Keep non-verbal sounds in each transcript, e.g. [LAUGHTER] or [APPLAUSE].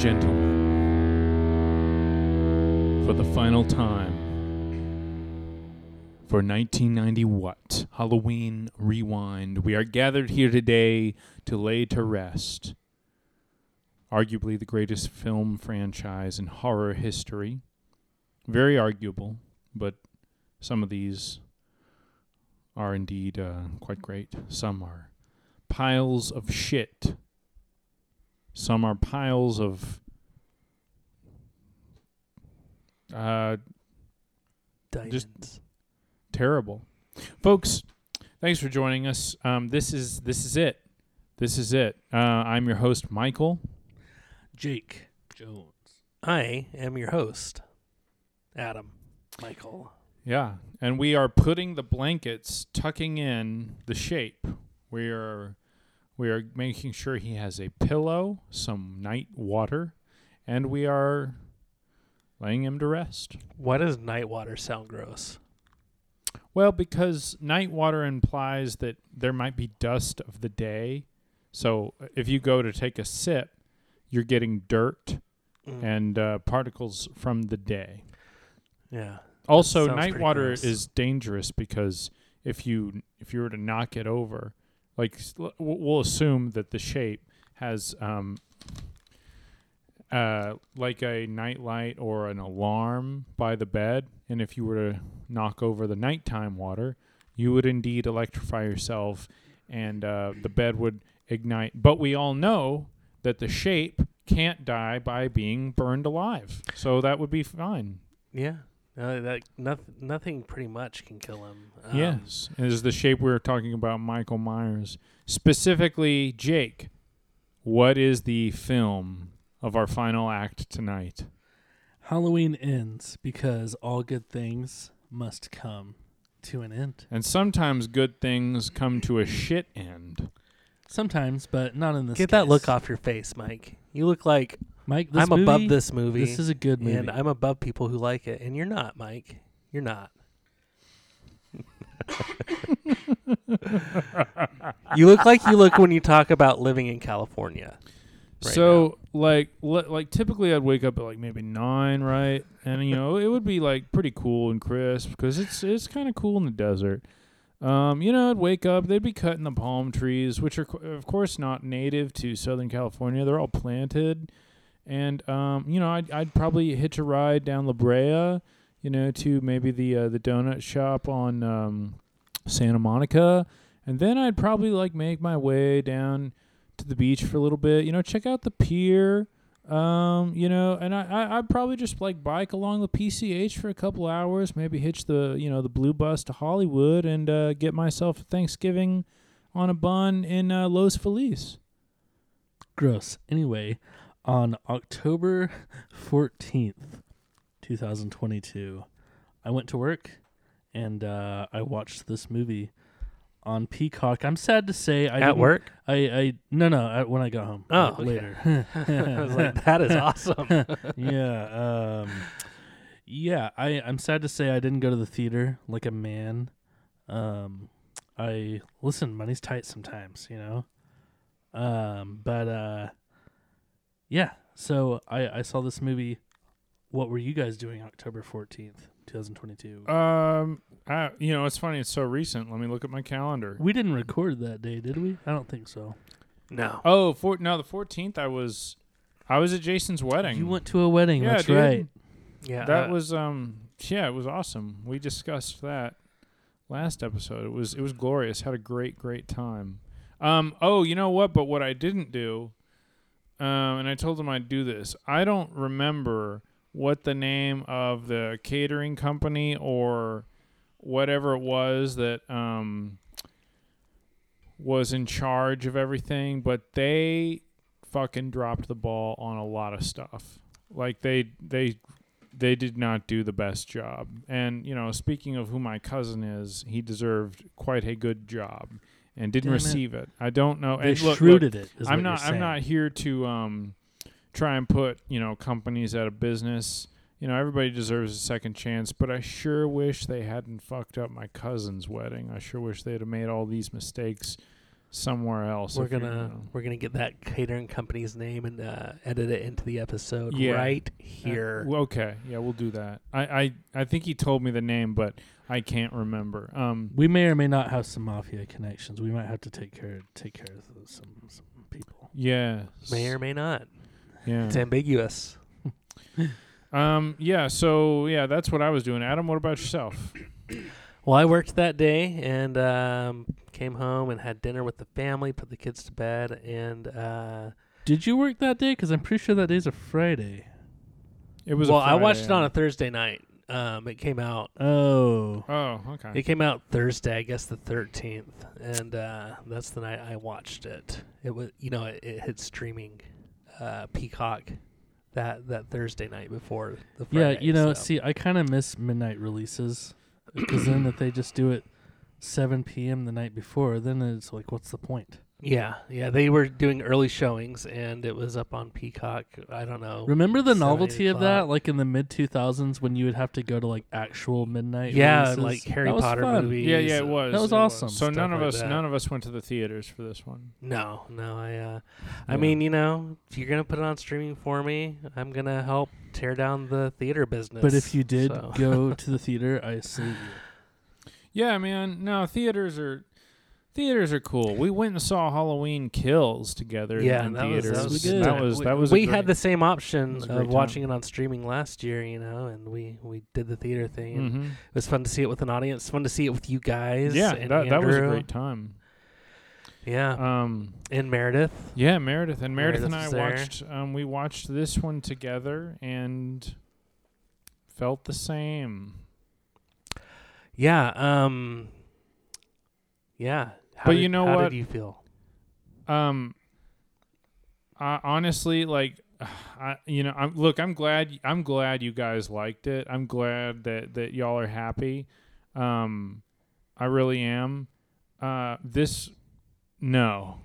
Gentlemen, for the final time, for 1990 what? Halloween Rewind, we are gathered here today to lay to rest arguably the greatest film franchise in horror history. Very arguable, but some of these are indeed uh, quite great. Some are piles of shit. Some are piles of uh, Diamonds. terrible. Folks, thanks for joining us. Um, this is this is it. This is it. Uh, I'm your host, Michael. Jake Jones. I am your host, Adam Michael. Yeah, and we are putting the blankets, tucking in the shape. We are we are making sure he has a pillow, some night water, and we are laying him to rest. Why does night water sound gross? Well, because night water implies that there might be dust of the day. So if you go to take a sip, you're getting dirt Mm. and uh, particles from the day. yeah. Also, night water gross. is dangerous because if you if you were to knock it over, like we'll assume that the shape has um uh like a night light or an alarm by the bed, and if you were to knock over the nighttime water, you would indeed electrify yourself, and uh, the bed would ignite. But we all know that the shape can't die by being burned alive, so that would be fine. Yeah. Uh, that nothing, nothing pretty much can kill him. Um, yes, is the shape we were talking about Michael Myers. Specifically, Jake, what is the film of our final act tonight? Halloween ends because all good things must come to an end. And sometimes good things come to a shit end. Sometimes, but not in this. Get that look off your face, Mike. You look like Mike. This I'm above this movie. This is a good movie. and I'm above people who like it, and you're not, Mike. You're not. you look like you look when you talk about living in California. right so, like, li- like typically I'd wake up at like maybe nine, right? And you know, it would be like pretty cool and crisp because it's it's kind of cool in the desert. Um, you know, I'd wake up, they'd be cutting the palm trees, which are co- of course not native to Southern California. They're all planted, and um, you know, I'd I'd probably hitch a ride down La Brea, you know, to maybe the uh, the donut shop on um, Santa Monica, and then I'd probably like make my way down to the beach for a little bit. You know, check out the pier. Um, you know, and I, I I'd probably just like bike along the PCH for a couple hours, maybe hitch the you know the blue bus to Hollywood and uh, get myself Thanksgiving on a bun in uh, Los Feliz. Gross. Anyway, on October 14th, 2022, I went to work and uh, I watched this movie on Peacock. I'm sad to say I At didn't- work? I, I no no I, when I got home. Oh, okay. later. [LAUGHS] [LAUGHS] I was like, that is awesome. [LAUGHS] yeah. Um, yeah. I I'm sad to say I didn't go to the theater like a man. Um, I listen. Money's tight sometimes, you know. Um, but uh, yeah. So I I saw this movie. What were you guys doing October fourteenth, two thousand twenty-two? Um, I, you know, it's funny. It's so recent. Let me look at my calendar. we didn't record that day, did we? I don't think so. no. Oh, for, no, the fourteenth. I was, I was at Jason's wedding. You went to a wedding. Yeah, that's dude. right. Yeah. that uh, was um yeah it was awesome we discussed that last episode it was it was glorious had a great great time um oh you know what but what i didn't do um and i told him i'd do this. I don't remember what the name of the catering company or whatever it was that um was in charge of everything but they fucking dropped the ball on a lot of stuff. Like they they they did not do the best job. And you know, speaking of who my cousin is, he deserved quite a good job and didn't Damn receive it. I don't know. They and look, shrewded look, it. I'm not. I'm not here to um try and put you know companies out of business. You know, everybody deserves a second chance, but I sure wish they hadn't fucked up my cousin's wedding. I sure wish they'd have made all these mistakes somewhere else. we're gonna you know. we're gonna get that catering company's name and uh, edit it into the episode Yeah. right Uh, here. well, okay, yeah, we'll do that. I, I I think he told me the name, but I can't remember. Um, We may or may not have some mafia connections. We might have to take care take care of some some people. yeah, may or may not. yeah. It's ambiguous. [LAUGHS] Um, yeah. So yeah, that's what I was doing. Adam, what about yourself? [CLEARS THROAT] Well, I worked that day and um, came home and had dinner with the family, put the kids to bed, and uh, Did you work that day? Because I'm pretty sure that day's a Friday. It was. a well, I watched it on a Thursday night. Um, it came out. Oh, Oh, okay. It came out Thursday, I guess the thirteenth, and uh, that's the night I watched it. It was, you know, it, it hit streaming, uh, Peacock, that that Thursday night before the Friday. yeah. You know, so- see, I kind of miss midnight releases because then if they just do it 7 p.m. the night before, then it's like, what's the point? Yeah, yeah, they were doing early showings, and it was up on Peacock. I don't know. Remember the novelty of that, like in the mid 2000s when you would have to go to like actual midnight. yeah, releases? like Harry That was Potter fun. movies. yeah, yeah, it was. That was it awesome. So none of like us, that. none of us went to the theaters for this one. No, no, I. Uh, I Yeah. mean, you know, if you're gonna put it on streaming for me, I'm gonna help tear down the theater business. But if you did so. go [LAUGHS] to the theater, I salute you. Yeah, man. No, theaters are theaters are cool. We went and saw Halloween Kills together. Yeah, in that was- theaters. that was good. That was that was. we great- had the same it option of watching time. it on streaming last year, you know, and we we did the theater thing. And Mhm. It was fun to see it with an audience. Fun to see it with you guys. Yeah, and that that was a great time. Yeah, Um, and Meredith. yeah, Meredith and Meredith, and I Meredith was there. watched. Um, we watched this one together and felt the same. Yeah. Um. Yeah. How But did, you know how what? How did you feel? Um, I, honestly, like, [SIGHS] I, you know, I'm look. I'm glad. I'm glad you guys liked it. I'm glad that that y'all are happy. Um, I really am. Uh, this, no,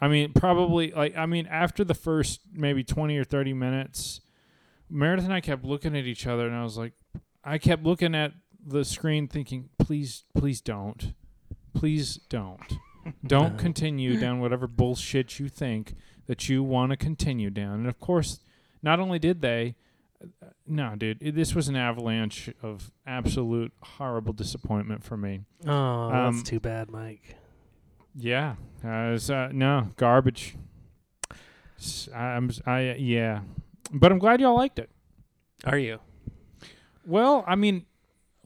I mean, probably like, I mean, after the first maybe twenty or thirty minutes, Meredith and I kept looking at each other, and I was like, I kept looking at the screen, thinking, please, please don't, please don't. [LAUGHS] Don't No. continue down whatever bullshit you think that you want to continue down. And of course, not only did they, uh, no, dude, it, this was an avalanche of absolute horrible disappointment for me. Oh, Um, that's too bad, Mike. Yeah, uh, it's, uh, no garbage. I'm, I yeah, but I'm glad y'all liked it. Are you? Well, I mean,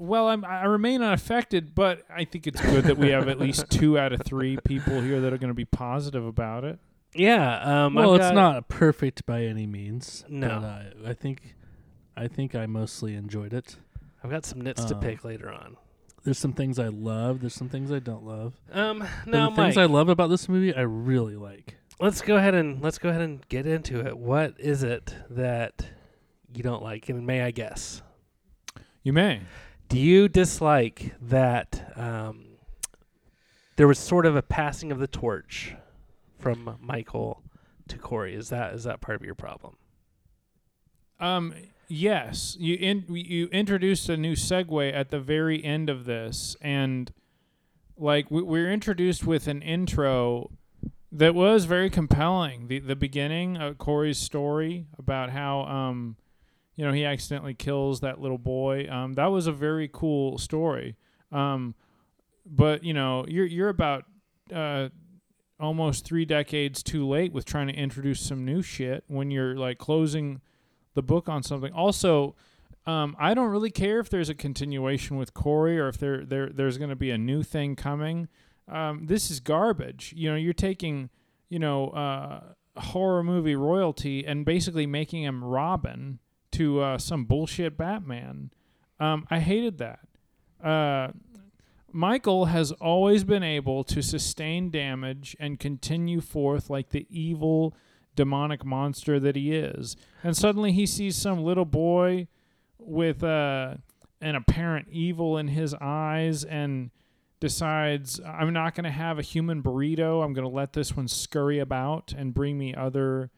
well, I'm, I remain unaffected, but I think it's good that we have at least two out of three people here that are going to be positive about it. Yeah. Um. well, I've it's got- not perfect by any means. No. but I, I think, I think I mostly enjoyed it. I've got some nits to Um, pick later on. There's some things I love. There's some things I don't love. Um. But Now, the things I love about this movie, I really like. let's go ahead and let's go ahead and get into it. What is it that you don't like? And may I guess? You may. Do you dislike that um, there was sort of a passing of the torch from Michael to Corey? Is that is that part of your problem? Um, yes, you in, you introduced a new segue at the very end of this, and like we, we're introduced with an intro that was very compelling. The the beginning of Corey's story about how um, you know, he accidentally kills that little boy. Um, that was a very cool story. Um, but you know, you're you're about uh almost three decades too late with trying to introduce some new shit when you're like closing the book on something. Also, um, I don't really care if there's a continuation with Corey or if there there there's going to be a new thing coming. Um, this is garbage. You know, you're taking you know uh, horror movie royalty and basically making him Robin to uh, some bullshit Batman. Um, I hated that. Uh, Michael has always been able to sustain damage and continue forth like the evil demonic monster that he is. And suddenly he sees some little boy with uh, an apparent evil in his eyes and decides, I'm not going to have a human burrito. I'm going to let this one scurry about and bring me other,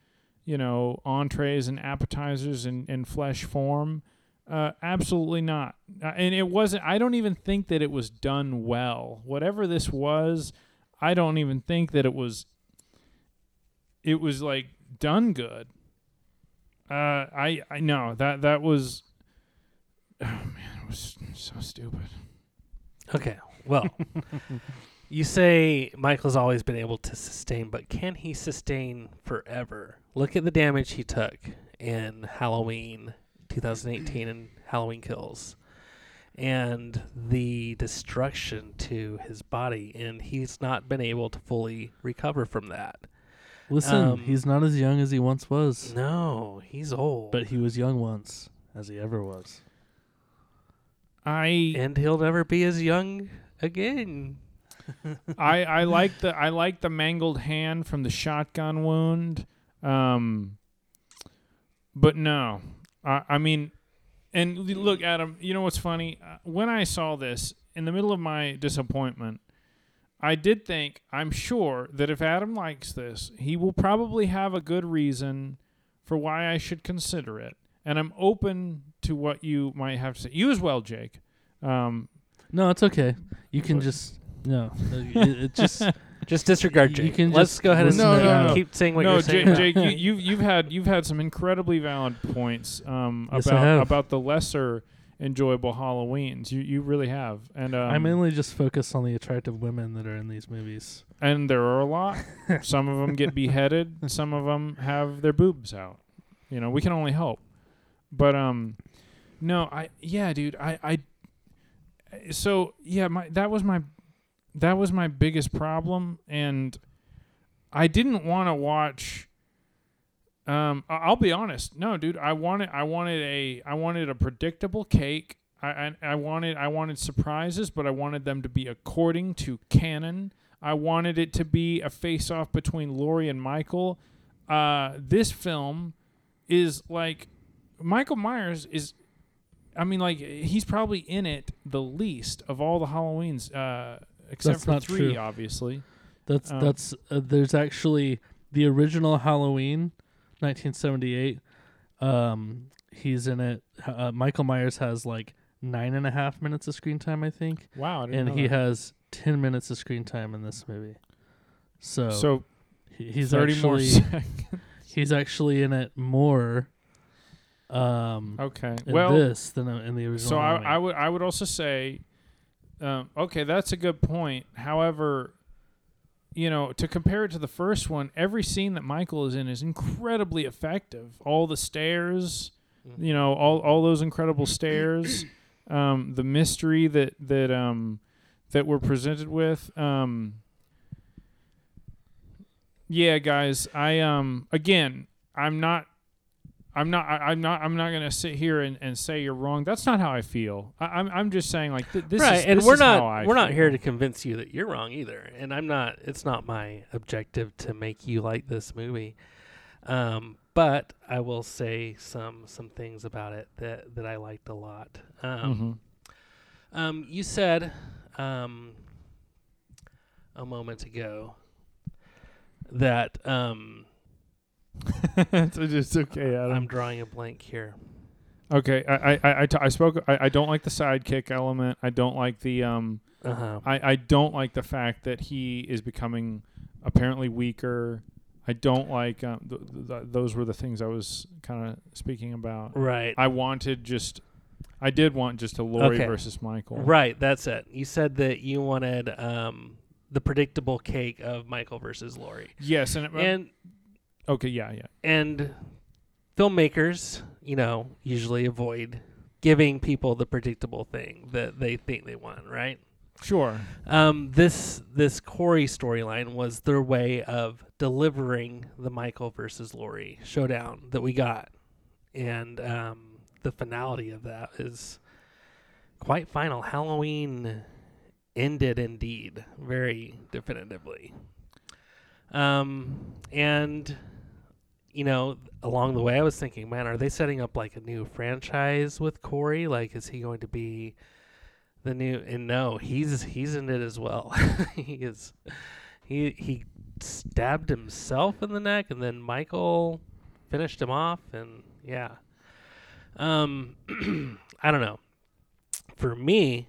you know, entrees and appetizers in, in flesh form. Uh, absolutely not. Uh, and it wasn't, I don't even think that it was done well. Whatever this was, I don't even think that it was. It was like done good. Uh, I I know that that was. Oh man, it was so stupid. Okay. Well, [LAUGHS] you say Michael's always been able to sustain, but can he sustain forever? Look at the damage he took in Halloween 2018 and Halloween Kills. And the destruction to his body, and he's not been able to fully recover from that. Listen, Um, he's not as young as he once was, No, he's old. but he was young once, as he ever was. I and he'll never be as young again. [LAUGHS] I I like the I like the mangled hand from the shotgun wound. Um, but no, I I mean, and look, Adam. You know what's funny? Uh, When I saw this in the middle of my disappointment, I did think I'm sure that if Adam likes this, he will probably have a good reason for why I should consider it, and I'm open to what you might have to say. You as well, Jake. Um, No, it's okay. You can just no. [LAUGHS] it, it just Just disregard You Jake. can Let's just go ahead and listen to uh, that. keep saying what no, you're saying. Jake, Jake you, [LAUGHS] you've you've had you've had some incredibly valid points um, Yes, I about have. about the lesser enjoyable Halloweens. You you really have, and um, I mainly just focus on the attractive women that are in these movies. and there are a lot. [LAUGHS] some of them get beheaded. Some of them have their boobs out. You know, we can only hope. But um, no, I yeah, dude, I I. So yeah, my that was my that was my biggest problem, and I didn't want to watch. Um, I'll be honest. No, dude, I wanted I wanted a I wanted a predictable cake. I, I I wanted I wanted surprises, but I wanted them to be according to canon. I wanted it to be a face off between Laurie and Michael. Uh, this film is like Michael Myers is. I mean, like he's probably in it the least of all the Halloweens, uh, except That's for not three, true. obviously. That's Um, that's uh, there's actually the original Halloween, 1978. Um, he's in it. Uh, Michael Myers has like nine and a half minutes of screen time, I think, Wow, I didn't and he that. has ten minutes of screen time in this movie. So, so he- he's thirty more actually seconds. he's actually in it more. Um, Okay, in well, this than uh, in the original. So I, I would I would also say, um, okay, that's a good point. However, you know, to compare it to the first one, every scene that Michael is in is incredibly effective. All the stairs, you know, all all those incredible stairs, [CLEARS THROAT] um, the mystery that that um that we're presented with. Um, yeah, guys, I um again, I'm not I'm not. I, I'm not. I'm not gonna sit here and, and say you're wrong. That's not how I feel. I, I'm. I'm just saying like th- this right, is. and this we're not we're not here to convince you that you're wrong either. And I'm not. It's not my objective to make you like this movie. Um, but I will say some some things about it that that I liked a lot. Um, Mhm. um, you said um, a moment ago that um, [LAUGHS] it's, it's okay, Adam. I'm drawing a blank here. okay, I I I, I, t- I spoke. I, I don't like the sidekick element. I don't like the um. Uh huh. I I don't like the fact that he is becoming apparently weaker. I don't like um, th- th- those were the things I was kind of speaking about. Right. I wanted just, I did want just a Laurie Okay. versus Michael. Right, that's it. You said that you wanted um, the predictable cake of Michael versus Laurie. Yes, and, it, And okay, yeah, yeah. and filmmakers, you know, usually avoid giving people the predictable thing that they think they want, right? Sure. Um, this this Corey storyline was their way of delivering the Michael versus Laurie showdown that we got, and um, the finality of that is quite final. Halloween ended indeed, very definitively. Um, and you know, along the way, I was thinking, man, are they setting up like a new franchise with Corey? Like, is he going to be the new? And no, he's he's in it as well. [LAUGHS] he is. He he stabbed himself in the neck, and then Michael finished him off, and yeah. Um, [CLEARS THROAT] I don't know. For me,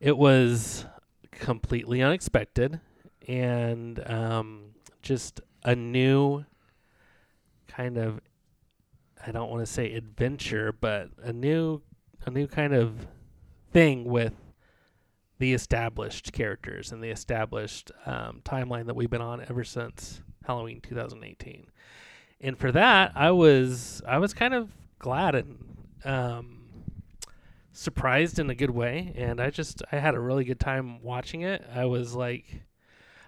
it was completely unexpected, and um, just a new kind of I don't want to say adventure, but a new a new kind of thing with the established characters and the established um, timeline that we've been on ever since Halloween 2018. And for that, I was I was kind of glad and um, surprised in a good way, and I just I had a really good time watching it. I was like.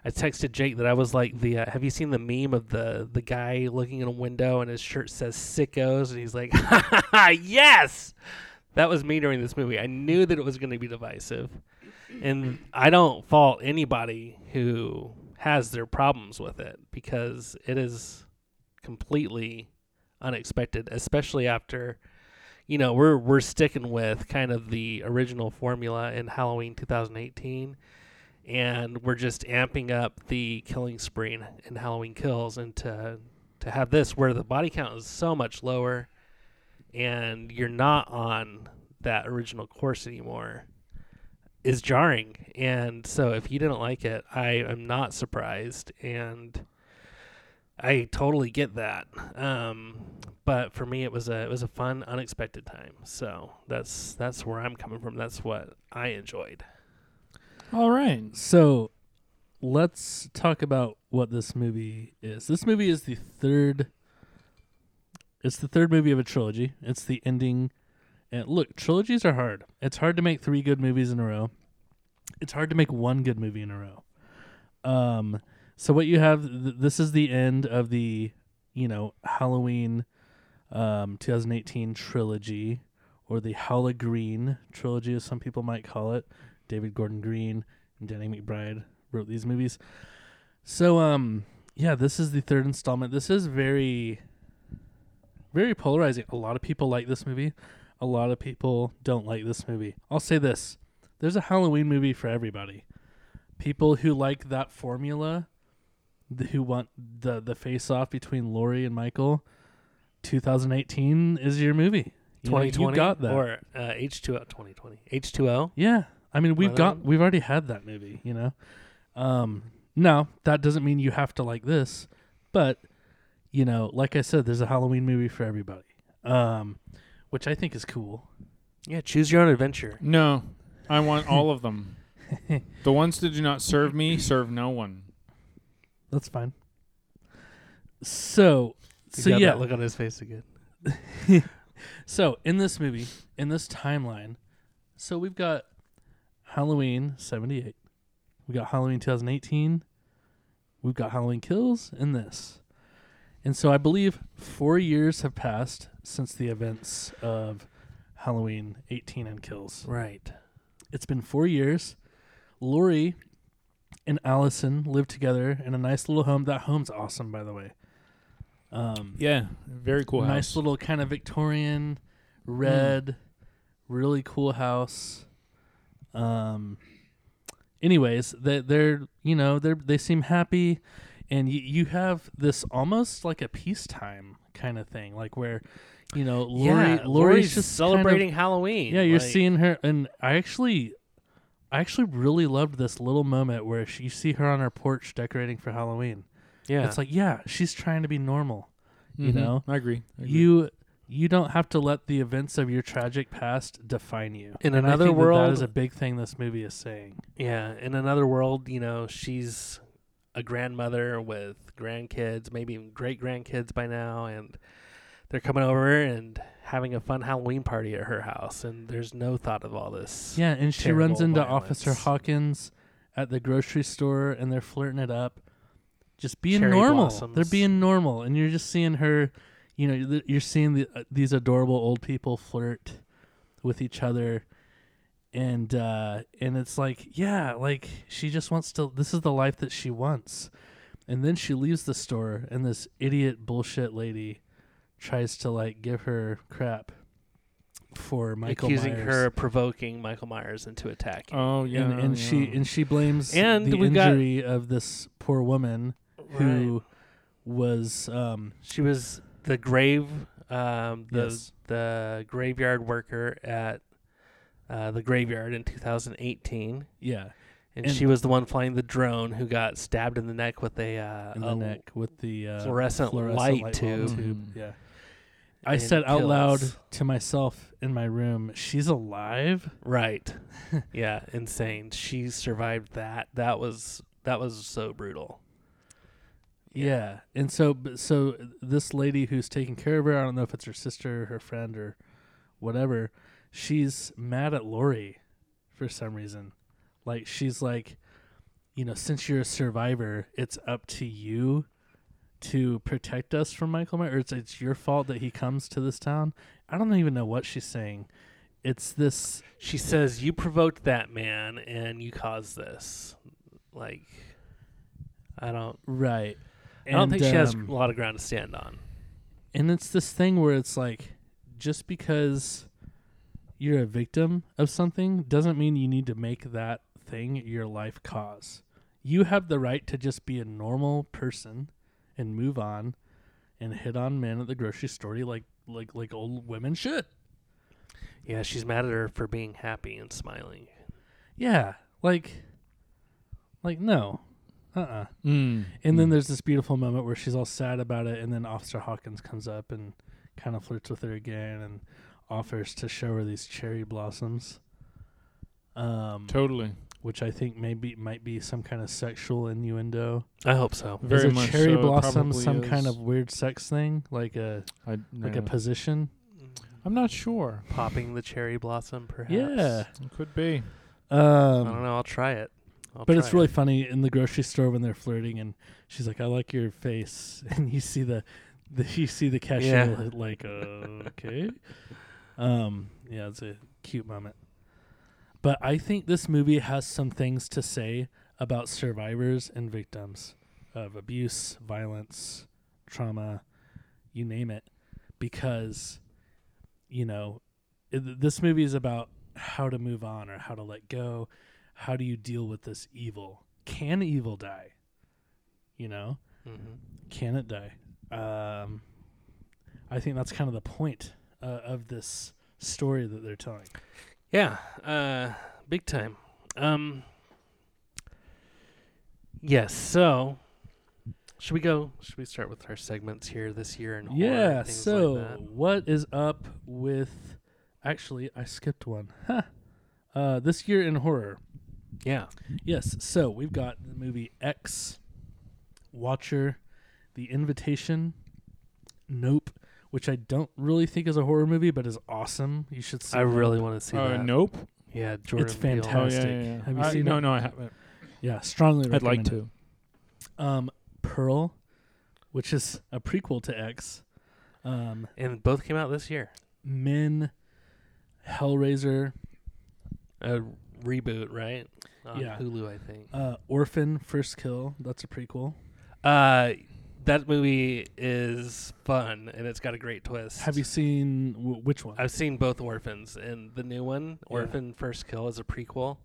I texted Jake that I was like the. Uh, have you seen the meme of the the guy looking in a window and his shirt says "sickos" and he's like, [LAUGHS] "Yes, that was me during this movie. I knew that it was going to be divisive, and I don't fault anybody who has their problems with it because it is completely unexpected, especially after." You know, we're we're sticking with kind of the original formula in Halloween 2018 and we're just amping up the killing spree in, in Halloween Kills, and to to have this where the body count is so much lower, and you're not on that original course anymore, is jarring. And so, if you didn't like it, I am not surprised, and I totally get that. Um, but for me, it was a it was a fun, unexpected time. So that's that's where I'm coming from. That's what I enjoyed. All right. So let's talk about what this movie is. This movie is the third it's the third movie of a trilogy. It's the ending and look, trilogies are hard. It's hard to make 3 good movies in a row. It's hard to make one good movie in a row. Um so what you have th- this is the end of the, you know, Halloween um 2018 trilogy or the Halloween trilogy as some people might call it. David Gordon Green and Danny McBride wrote these movies. So um yeah, this is the third installment. This is very very polarizing. A lot of people like this movie. A lot of people don't like this movie. I'll say this. There's a Halloween movie for everybody. People who like that formula, th- who want the the face off between Laurie and Michael, 2018 is your movie. You know, 2020 you got that. or uh, H2O 2020 H2O Yeah, I mean we've got we've already had that movie, you know. Um, no, that doesn't mean you have to like this, but you know, like I said, there's a Halloween movie for everybody, um, which I think is cool. yeah choose your own adventure No, I want [LAUGHS] all of them. the ones that do not serve me serve no one. That's fine. So, You so got yeah, that look on his face again [LAUGHS] so in this movie, in this timeline, so we've got Halloween '78, we got Halloween 2018, we've got Halloween Kills, and this. And so I believe four years have passed since the events of Halloween 18 and Kills. right It's been four years. Laurie and Allison live together in a nice little home. That home's awesome, by the way. Um, Yeah, very cool nice house. little kind of Victorian red, really cool house. Um. Anyways, they they're you know they they seem happy, and you you have this almost like a peacetime kind of thing, like where, you know, Laurie yeah Laurie's Laurie's just kind of- celebrating Halloween yeah, you're like- seeing her, and I actually, I actually really loved this little moment where she, you see her on her porch decorating for Halloween. yeah It's like, yeah, she's trying to be normal. you Mhm. know, I agree. I agree. You you don't have to let the events of your tragic past define you. In And I another think that that world- is a big thing this movie is saying. Yeah, in another world, you know, she's a grandmother with grandkids, maybe even great grandkids by now, and they're coming over and having a fun Halloween party at her house, and there's no thought of all this. Yeah, and she runs into Officer. Hawkins at the grocery store, and they're flirting it up, just being Cherry normal. They're being normal, and you're just seeing her. You know, th- you're seeing the, uh, these adorable old people flirt with each other, and uh, and it's like, yeah, like she just wants to. This is the life that she wants, and then she leaves the store, and this idiot bullshit lady tries to like give her crap for Michael accusing Myers. her of provoking Michael Myers into attacking. Oh yeah, and, and she and she blames And the we've got- injury of this poor woman who was um she was the grave, um, the Yes. the graveyard worker at uh, the graveyard in 2018. yeah and, And- she was the one flying the drone who got stabbed in the neck with a uh, in the a neck with the uh, fluorescent light bulb tube. tube. Mm. Yeah. I and said out loud to myself in my room, "She's alive." Right. [LAUGHS] yeah, insane. She survived that. That was that was so brutal. Yeah. And so so uh, this lady who's taking care of her, I don't know if it's her sister, her friend or whatever, she's mad at Laurie for some reason. Like she's like, you know, since you're a survivor, it's up to you to protect us from Michael Myers. Or it's it's your fault that he comes to this town. I don't even know what she's saying. It's this She says you provoked that man and you caused this. Like I don't right. I don't think she has um, a lot of ground to stand on. And it's this thing where it's like, just because you're a victim of something doesn't mean you need to make that thing your life cause. You have the right to just be a normal person and move on and hit on men at the grocery store like like like old women should. Yeah, she's mad at her for being happy and smiling. Yeah, like like no. Uh-uh. Mm. And then Mm. there's this beautiful moment where she's all sad about it, and then Officer Hawkins comes up and kind of flirts with her again and offers to show her these cherry blossoms. Um, totally which I think maybe might be some kind of sexual innuendo. I hope so. very is a much cherry so, blossom probably some kind of weird sex thing, like a I, like a position? I'm not sure. Popping the cherry blossom, perhaps. Yeah. It could be. I don't Um, know. I'll try it. I'll but it's really it. funny in the grocery store when they're flirting, and she's like, "I like your face," [LAUGHS] and you see the, the you see the cashier Yeah. like, uh, "Okay." Um, yeah, it's a cute moment. But I think this movie has some things to say about survivors and victims of abuse, violence, trauma, you name it, because you know, it, this movie is about how to move on or how to let go. How do you deal with this evil? Can evil die? You know, Mhm. can it die? Um, I think that's kind of the point uh, of this story that they're telling. Yeah, uh, big time. Um, yes. So, should we go? Should we start with our segments here this year and yeah. things So, like that? what is up with? Actually, I skipped one. [LAUGHS] Huh. Uh, this year in horror. Yeah, Yes. So we've got the movie X, Watcher, The Invitation, Nope, which I don't really think is a horror movie, but is awesome. You should see. I Nope. really want to see Uh, that. nope. Yeah, Jordan. It's Peele. fantastic. Oh yeah, Fantastic. yeah, yeah. Have you I- seen no, it? no, I haven't. Yeah, strongly. I'd like recommend to. Um, Pearl, which is a prequel to X. Um, And both came out this year. Men, Hellraiser, A reboot, right? On Yeah. Hulu, I think. uh, Orphan, First Kill. That's a prequel. Uh, that movie is fun and it's got a great twist. Have you seen w- which one? I've seen both Orphans, and the new one, Yeah. Orphan First Kill, is a prequel.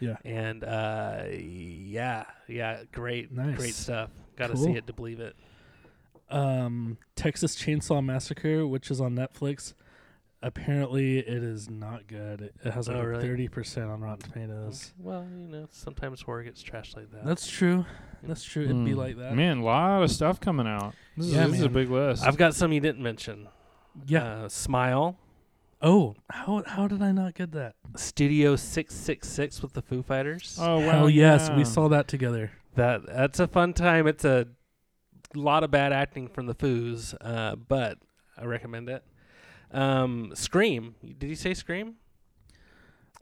yeah. And uh, yeah, yeah, great, great stuff. Got to Cool. see it to believe it. um, Texas Chainsaw Massacre, which is on Netflix. Apparently, it is not good. It, it has like Oh, a really? thirty percent on Rotten Tomatoes. Well, you know, sometimes horror gets trashed like that. That's true. That's true. It'd be Mm. like that. Man, a lot of stuff coming out. This, Yeah, is, this is a man. big list. I've got some you didn't mention. Yeah. Uh, Smile, oh, how how did I not get that? Studio Six Six Six with the Foo Fighters. oh wow, Hell yes, yeah. we saw that together. That that's a fun time. It's a lot of bad acting from the Foos, uh, but I recommend it. Um, Scream. Did you say Scream?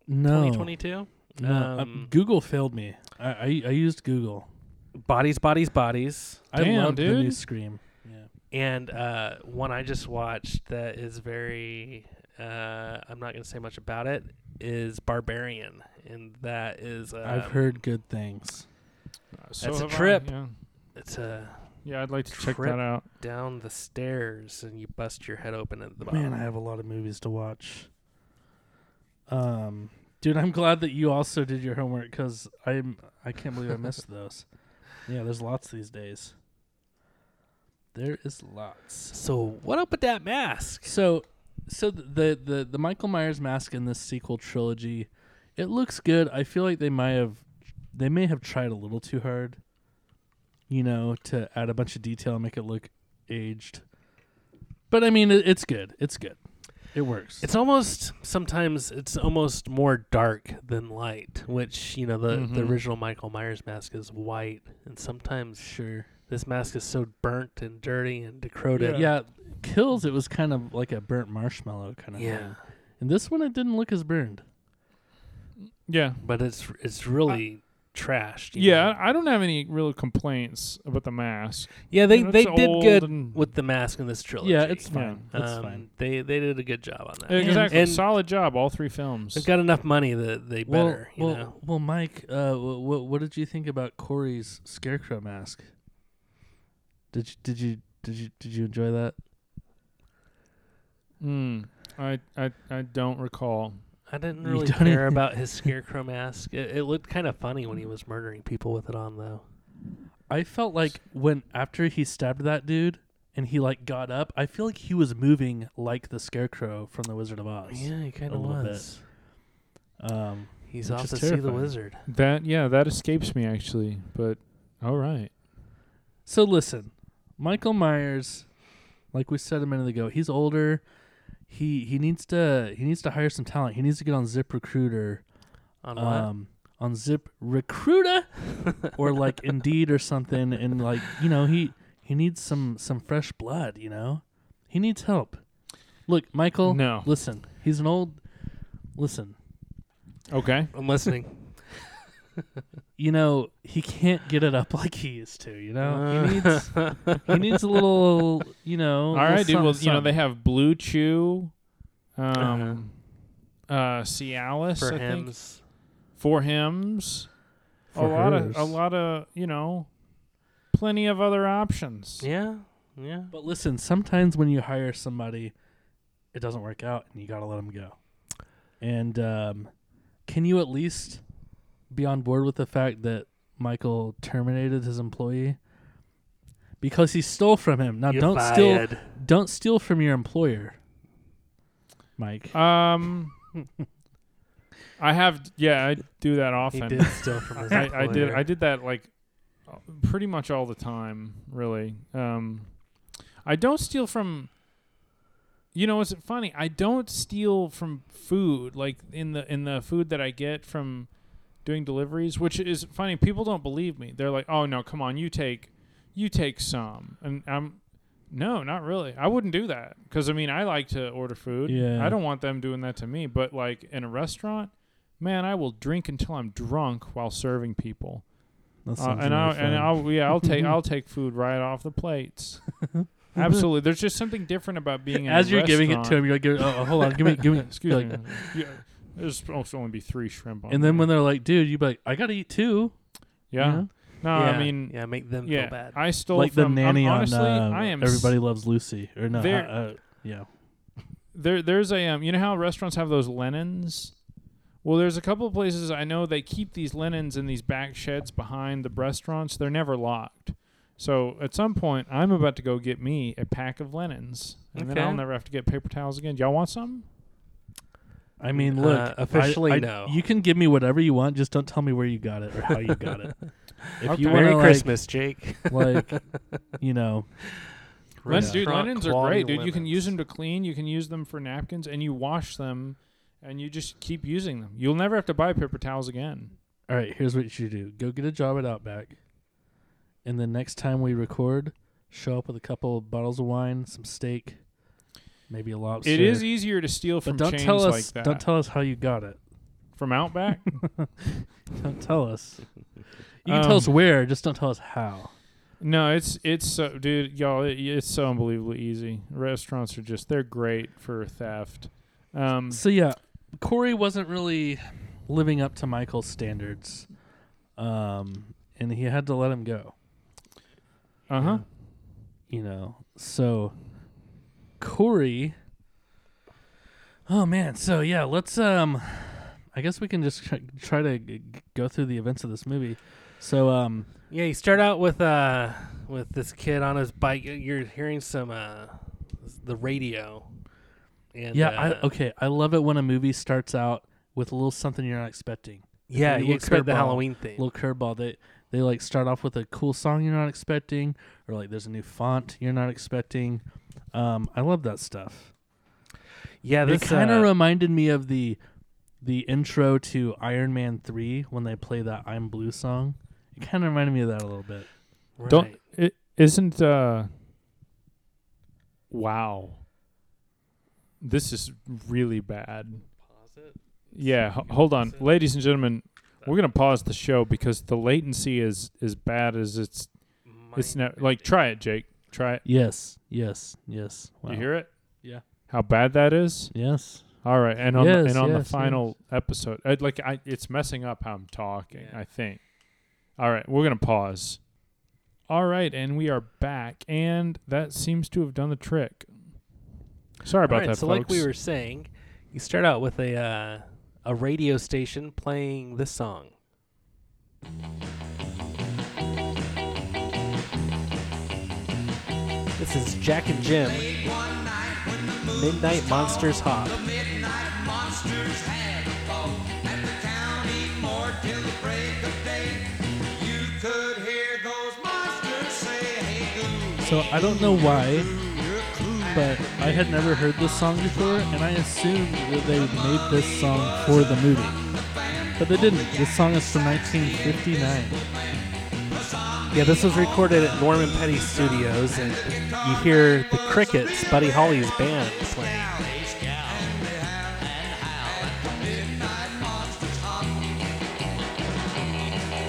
No, 2022. no. uh, Um, Google failed me. I, I I used Google. Bodies, bodies, bodies. I Damn, loved the new. Scream. Yeah. And uh, one I just watched that is very. Uh, I'm not going to say much about it. Is Barbarian, and that is. Um, I've heard good things. So That's a have I, trip. Yeah. It's a yeah, I'd like to check that out. down the stairs, and you bust your head open at the bottom. Man, I have a lot of movies to watch. Um, dude, I'm glad that you also did your homework because I'm I can't believe I missed [LAUGHS] those. Yeah, there's lots these days. There is lots. So what up with that mask? So, so the the the Michael Myers mask in this sequel trilogy, it looks good. I feel like they might have they may have tried a little too hard. You know, to add a bunch of detail and make it look aged. But I mean, it, it's good. It's good. It works. It's almost sometimes it's almost more dark than light, which you know the the Mhm. original Michael Myers mask is white, and sometimes sure. this mask is so burnt and dirty and decrepit. Yeah. kills. It was kind of like a burnt marshmallow kind of yeah. thing. And this one, it didn't look as burned. Yeah. But it's it's really trashed. you Yeah, know? I don't have any real complaints about the mask. yeah. They You know, they did good with the mask in this trilogy. Yeah, it's Yeah. fine. It's Um, fine. They they did a good job on that. exactly. and- Solid job, all three films. They've got enough money that they Well, better. you well, know. well, Mike, uh, what what did you think about Corey's scarecrow mask? Did you did you did you did you enjoy that? Mm, I, I I don't recall. I didn't really care even- about his [LAUGHS] scarecrow mask. It, it looked kind of funny when he was murdering people with it on, though. I felt like when after he stabbed that dude and he like got up, I feel like he was moving like the scarecrow from the Wizard of Oz. Yeah, he kind of little bit. was. Um, He's Which off is to see the wizard. That yeah, that escapes me actually. But all right. so listen, Michael Myers, like we said a minute ago, he's older. He he needs to he needs to hire some talent. He needs to get on Zip Recruiter. On what? um, on Zip Recruiter [LAUGHS] or like Indeed or something, and like you know he he needs some some fresh blood. You know, he needs help. Look, Michael. No. listen, he's an old. Listen, Okay. I'm listening. [LAUGHS] you know he can't get it up [LAUGHS] like he used to. You know, Uh, he needs he needs a [LAUGHS] little. You know, All little right, dude. Well, something, you know they have Blue Chew, um, uh, Cialis, for I think, for Hims. For a lot of a lot of you know, plenty of other options. Yeah, yeah. But listen, sometimes when you hire somebody, it doesn't work out, and you gotta let them go. And um, can you at least be on board with the fact that Michael terminated his employee because he stole from him? Now, You're don't steal. Don't steal from your employer, Mike. Um, I have yeah, I do that often. He did steal from his [LAUGHS] I, I did. I did that like pretty much all the time, really. Um, I don't steal from. You know, it's funny. I don't steal from food, like in the in the food that I get from doing deliveries, which is funny. People don't believe me. They're like, "Oh no, come on, you take, you take some," and I'm, no, not really. I wouldn't do that because I mean, I like to order food. Yeah. I don't want them doing that to me. But like in a restaurant, man, I will drink until I'm drunk while serving people. Uh, and I'll and. I'll yeah I'll take [LAUGHS] I'll take food right off the plates. [LAUGHS] Absolutely, there's just something different about being in As you're giving it to him, you're like, "Oh, oh, hold on, give me, give me." [LAUGHS] Excuse like- me. Yeah, there's supposed to only be three shrimp on. And then there. when they're like, "Dude," you be like, "I gotta eat two. yeah, you know? no, yeah, I mean yeah, make them yeah, feel bad. I stole like the from nanny um, honestly, on uh, I am s- Everybody Loves Lucy, or no? There- uh, yeah. there there's a um you know how restaurants have those linens well there's a couple of places i know they keep these linens in these back sheds behind the restaurants they're never locked so at some point i'm about to go get me a pack of linens and then i'll never have to get paper towels again y'all want some I mean, Uh, look, I- officially, I- no. You can give me whatever you want, just don't tell me where you got it or how you got it. [LAUGHS] If Okay. you Merry want to, Christmas, Jake. like, [LAUGHS] like, you know, [LAUGHS] Len- Yeah. dude linens are great dude you can use them to clean you can use them for napkins and you wash them and you just keep using them you'll never have to buy paper towels again all right, here's what you should do: go get a job at Outback, and the next time we record, show up with a couple of bottles of wine, some steak, maybe a lobster. it is easier to steal from but don't chains tell us. like that Don't tell us how you got it. from outback [LAUGHS] [LAUGHS] Don't tell us. You can tell us Um, where, just don't tell us how. No, it's it's so, dude, y'all. It, it's so unbelievably easy. Restaurants are just they're great for theft. Um, So yeah, Corey wasn't really living up to Michael's standards, um, and he had to let him go. uh huh. You know, so Corey. Oh man, so yeah, let's um, I guess we can just try, try to g- g- go through the events of this movie. So um, Yeah, you start out with uh with this kid on his bike. You're hearing some uh the radio. And yeah, uh, I, okay, I love it when a movie starts out with a little something you're not expecting. Yeah, you expect the. Halloween thing. little curveball. They they like start off with a cool song you're not expecting, or like there's a new font you're not expecting. Um, I love that stuff. yeah, It this kind of uh, reminded me of the the intro to Iron Man three when they play that "I'm Blue" song. It kind of reminded me of that a little bit. Don't it isn't uh wow. This is really bad. Yeah, h- hold on. Ladies and gentlemen, we're going to pause the show because the latency is as bad as it's it's Mine- like try it, Jake. Try it. Yes, yes, yes. Wow. You hear it? Yeah. How bad that is? Yes. All right, and on Yes, the, and on yes, the final episode, i like I, it's messing up how I'm talking. Yeah. I think. All right, we're gonna pause. All right, and we are back, and that seems to have done the trick. Sorry about All right, that, so folks. like we were saying, you start out with a uh, a radio station playing this song. This is Jack and Jim. Midnight Monsters Hop. So I don't know why, but I had never heard this song before, and I assumed that they made this song for the movie. But they didn't. This song is from 1959. Yeah, this was recorded at Norman Petty Studios, and you hear the Crickets, Buddy Holly's band, playing.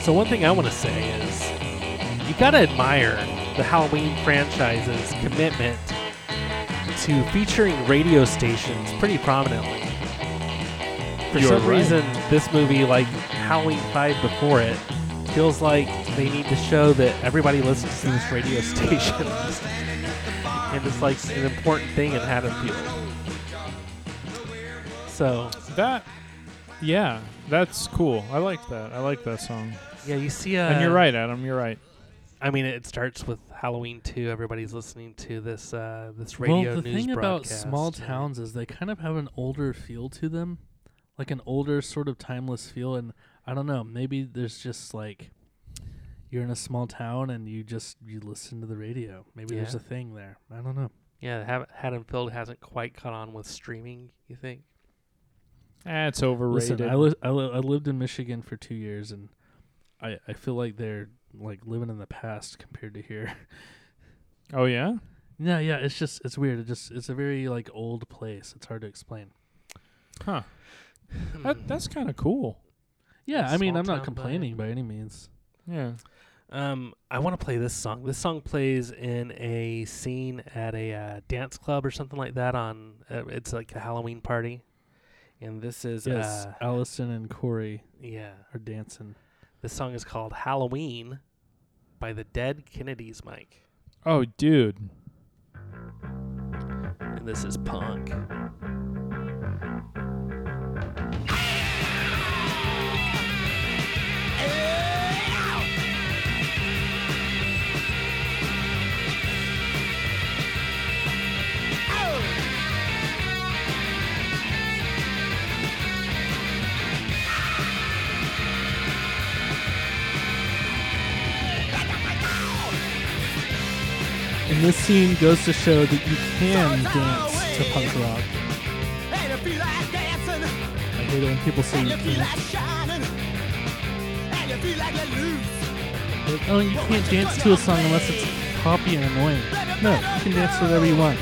So one thing I want to say is, you gotta admire the Halloween franchise's commitment to featuring radio stations pretty prominently. For You're some right. reason, this movie, like Halloween 5 before it, feels like they need to show that everybody listens to this radio [LAUGHS] station. and it's like an important thing in Haddonfield. So, that. Yeah, that's cool. I like that. I like that song. yeah, you see. Uh, and you're right, Adam. You're right. I mean, it starts with Halloween too. Everybody's listening to this uh, this radio well, the news thing about small towns is they kind of have an older feel to them, like an older sort of timeless feel. And I don't know, maybe there's just like you're in a small town and you just you listen to the radio. Maybe there's a thing there. I don't know. Yeah, Hav- Haddonfield hasn't quite caught on with streaming. You think? Eh, it's overrated. Listen, I, li- I, li- I lived in Michigan for two years, and I I feel like they're like living in the past compared to here. [LAUGHS] oh yeah. yeah, yeah. It's just it's weird. It just it's a very like old place. It's hard to explain. Huh. That, that's kind of cool. Yeah, I mean, I'm not complaining by any means. Yeah. Um, I want to play this song. This song plays in a scene at a uh, dance club or something like that. On uh, it's like a Halloween party, and this is Yes, uh, Allison and Corey yeah. are dancing. This song is called Halloween by the Dead Kennedys, Mike, Oh, dude. and this is punk. And this scene goes to show that you can dance to punk rock. I hate it when people say you can't. Like, oh, you can't dance to a song unless it's poppy and annoying. No, you can dance to whatever you want.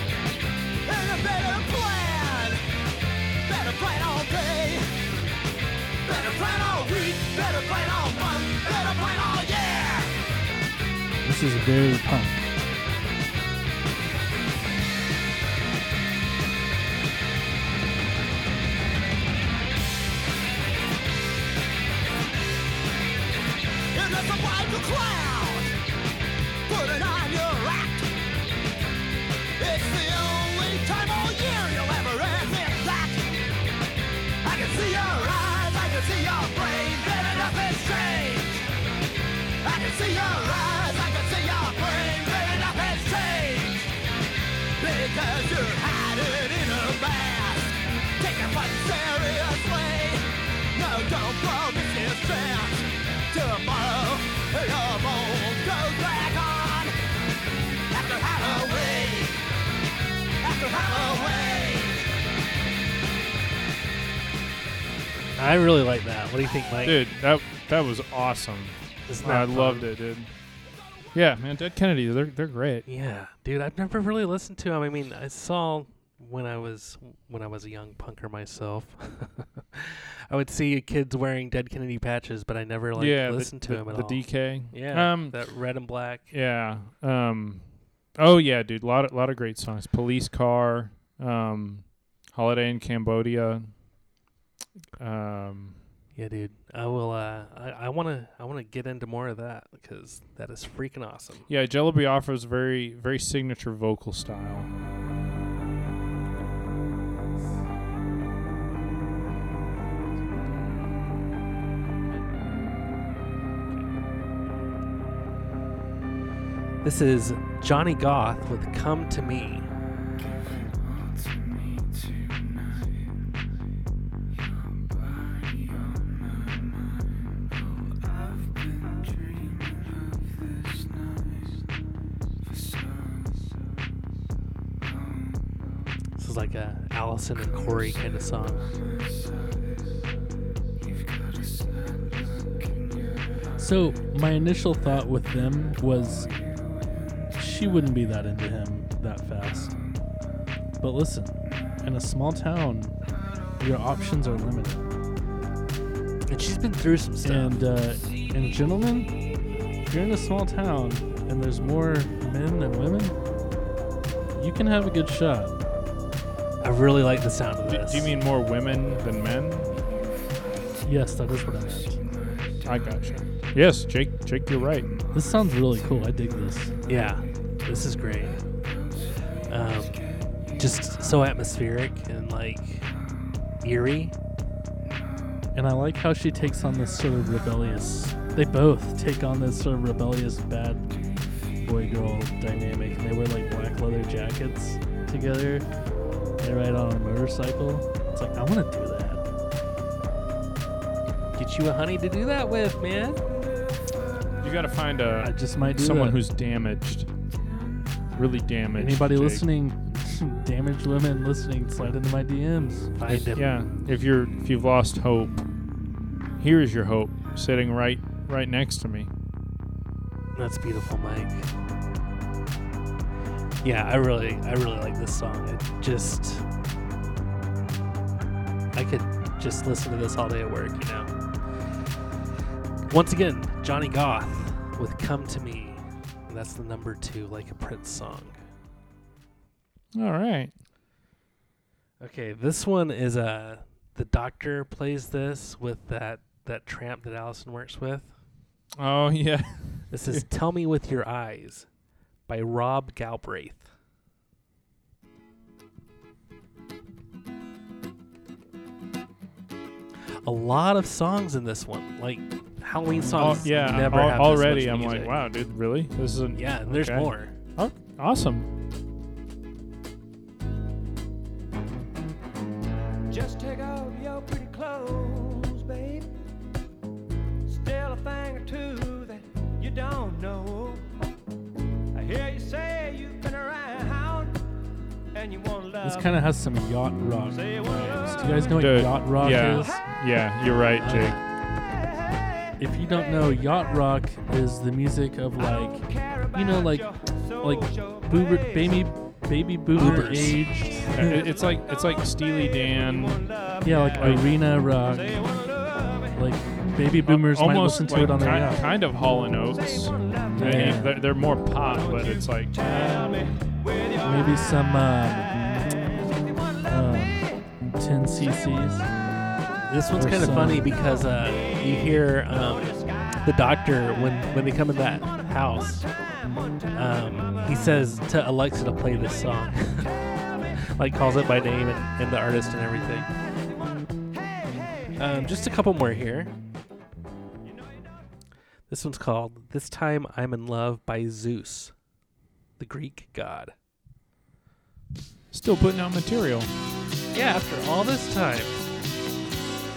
This is very punk. I really like that. What do you think, Mike? Dude, that that was awesome. Isn't that I fun? loved it, dude. Yeah, man, Dead Kennedy, they're they're great. Yeah, dude, I've never really listened to them. I mean, I saw when I was when I was a young punker myself. [LAUGHS] I would see kids wearing Dead Kennedy patches, but I never like yeah, listened the, to the, him at the all. The DK. yeah, Um, that red and black. Yeah. Um Oh yeah, dude, lot of lot of great songs. Police Car, um Holiday in Cambodia. Um Yeah, dude. I will. Uh, I I want to. I want to get into more of that because that is freaking awesome. yeah, Jello Biafra's very very signature vocal style. This is Johnny Goth with "Come to Me." Like a Allison and Corey kind of song. So my initial thought with them was she wouldn't be that into him that fast. But listen, in a small town, your options are limited. And she's been through some stuff. And uh, and gentlemen, if you're in a small town and there's more men than women, you can have a good shot. I really like the sound of this. do you mean more women than men? Yes, that is what I meant. I gotcha. Yes, Jake Jake, you're right. This sounds really cool. I dig this. Yeah, this is great. Um, just so atmospheric and like eerie. And I like how she takes on this sort of rebellious. They both take on this sort of rebellious bad boy girl dynamic. And they wear like black leather jackets together. They ride on a motorcycle. It's like, I want to do that. Get you a honey to do that with, man. You got to find I a just might do someone that. who's damaged, really damaged. Anybody Jake. listening, [LAUGHS] damaged women listening, slide into my DMs. Find. Yeah, if you're if you've lost hope, here is your hope sitting right right next to me. That's beautiful, Mike. Yeah, I really, I really like this song. It just, I could just listen to this all day at work, you know. Once again, Johnny Goth with "Come to Me." And that's the number two, like a Prince song. All right. Okay, this one is uh the doctor plays this with that that tramp that Allison works with. Oh [LAUGHS] yeah. This is "Tell Me with Your Eyes" by Rob Galbraith. A lot of songs in this one, like Halloween Oh, songs. yeah. never al- have this already, much I'm like, wow, dude, really? This is an, Yeah, and there's Okay. more. Oh, awesome. Just take off This kind of has some yacht rock Say you wanna vibes. Do you guys know what Dude, yacht rock yeah. is? Yeah, you're right, Uh, Jake. If you don't know, yacht rock is the music of like, you know, like like boomer, baby baby boomer Boomers. aged, it's like it's like Steely Dan. yeah, like Like- arena rock. Like baby boomers might listen to like it on their ki- yacht. kind of Hall and Oates. I mean, they're, they're more pop, but it's like Maybe some um, um, 10 cc's. This one's kind of funny because uh, you hear um, the doctor when when they come in that house. Um, he says to Alexa to play this song, [LAUGHS] like calls it by name and, and the artist and everything. Um, just a couple more here. This one's called "This Time I'm in Love" by Zeus, the Greek god. still putting out material. Yeah, after all this time.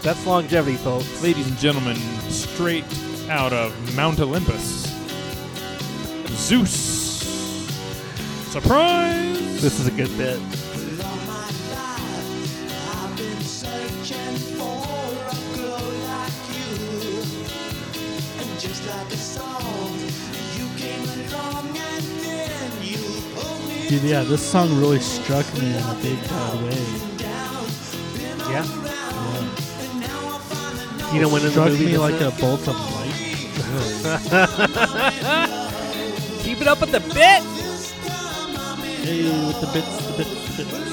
That's longevity, folks. Ladies and gentlemen, straight out of Mount Olympus, Zeus. Surprise! This is a good bit. Dude, yeah, this song really struck me in a big bad way. Yeah. You know when the struck me like is? a bolt of light. [LAUGHS] Keep it up with the bit. Hey, with the bits, the bits, the bits.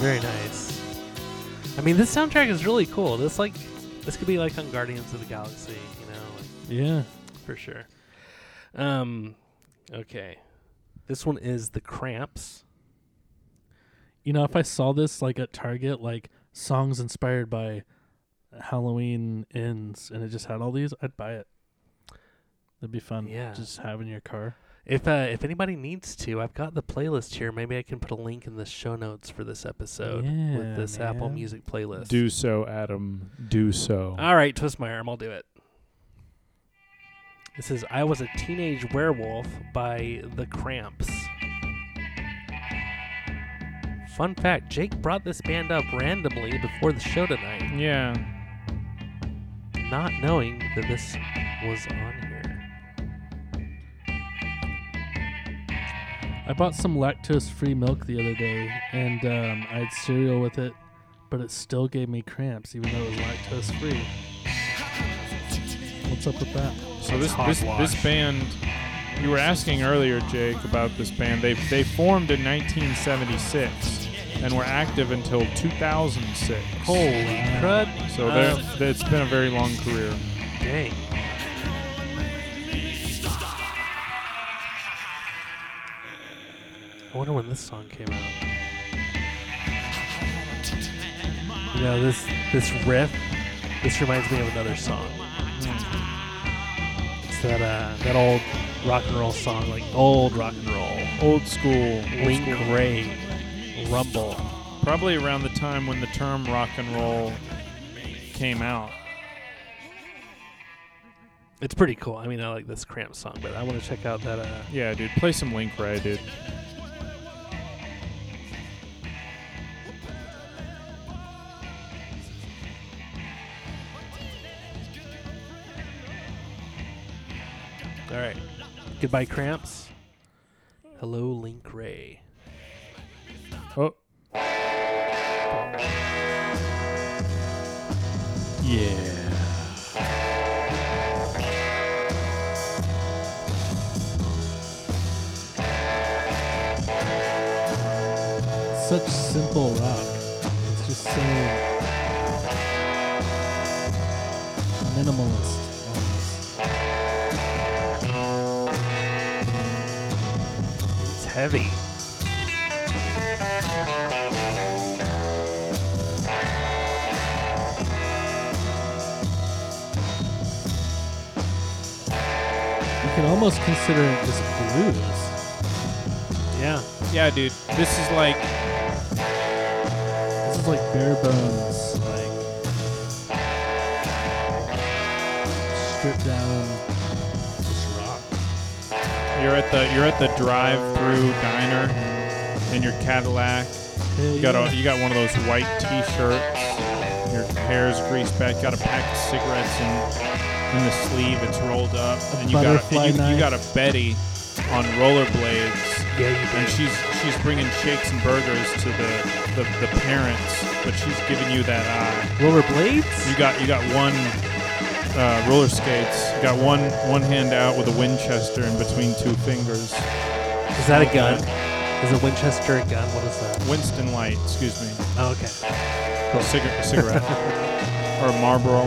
Very nice. I mean, this soundtrack is really cool. This like, this could be like on Guardians of the Galaxy, you know, like, Yeah. for sure. Um, okay, this one is the Cramps. You know, if I saw this like at Target, like songs inspired by Halloween ends, and it just had all these, I'd buy it. That'd be fun. Yeah. Just have in your car. If uh, if anybody needs to, I've got the playlist here. Maybe I can put a link in the show notes for this episode Yeah, with this Apple. Music playlist. Do so, Adam. Do so. All right, twist my arm. I'll do it. This is I Was a Teenage Werewolf by The Cramps. Fun fact Jake brought this band up randomly before the show tonight, yeah. not knowing that this was on I bought some lactose-free milk the other day, and um, I had cereal with it, but it still gave me cramps, even though it was lactose-free. What's up with that? So this That's this hogwash. this band, you were asking earlier, Jake, about this band. They they formed in 1976 and were active until 2006. Holy crud. So Uh, it's been a very long career. Dang. I wonder when this song came out. You know, this this riff, this reminds me of another song. It's that uh, that old rock and roll song, like old rock and roll. Old school. old Link school. Ray, Rumble. Probably around the time when the term rock and roll came out. It's pretty cool. I mean, I like this Cramp song, but I want to check out that. Uh, Yeah, dude. Play some Link Wray, dude. All right. Goodbye, Cramps. Hello, Link Wray. Oh. Yeah. Such simple rock. It's just so minimalist. Heavy. You can almost consider it just blues. Yeah. Yeah, dude. This is like This is like bare bones, like stripped down. You're at the you're at the drive-through diner in your Cadillac. You got a you got one of those white T-shirts. Your hair's greased back. Got a pack of cigarettes in in the sleeve. It's rolled up, and you got a, and you, you got a Betty on rollerblades, Yeah, you and she's she's bringing shakes and burgers to the, the the parents, but she's giving you that eye. Rollerblades? You got you got one uh, roller skates. Got one one hand out with a Winchester in between two fingers. Is that a gun? Is a Winchester a gun? What is that? Winston Light, excuse me. Oh, okay. A cigarette, a [LAUGHS] cigarette. or a Marlboro.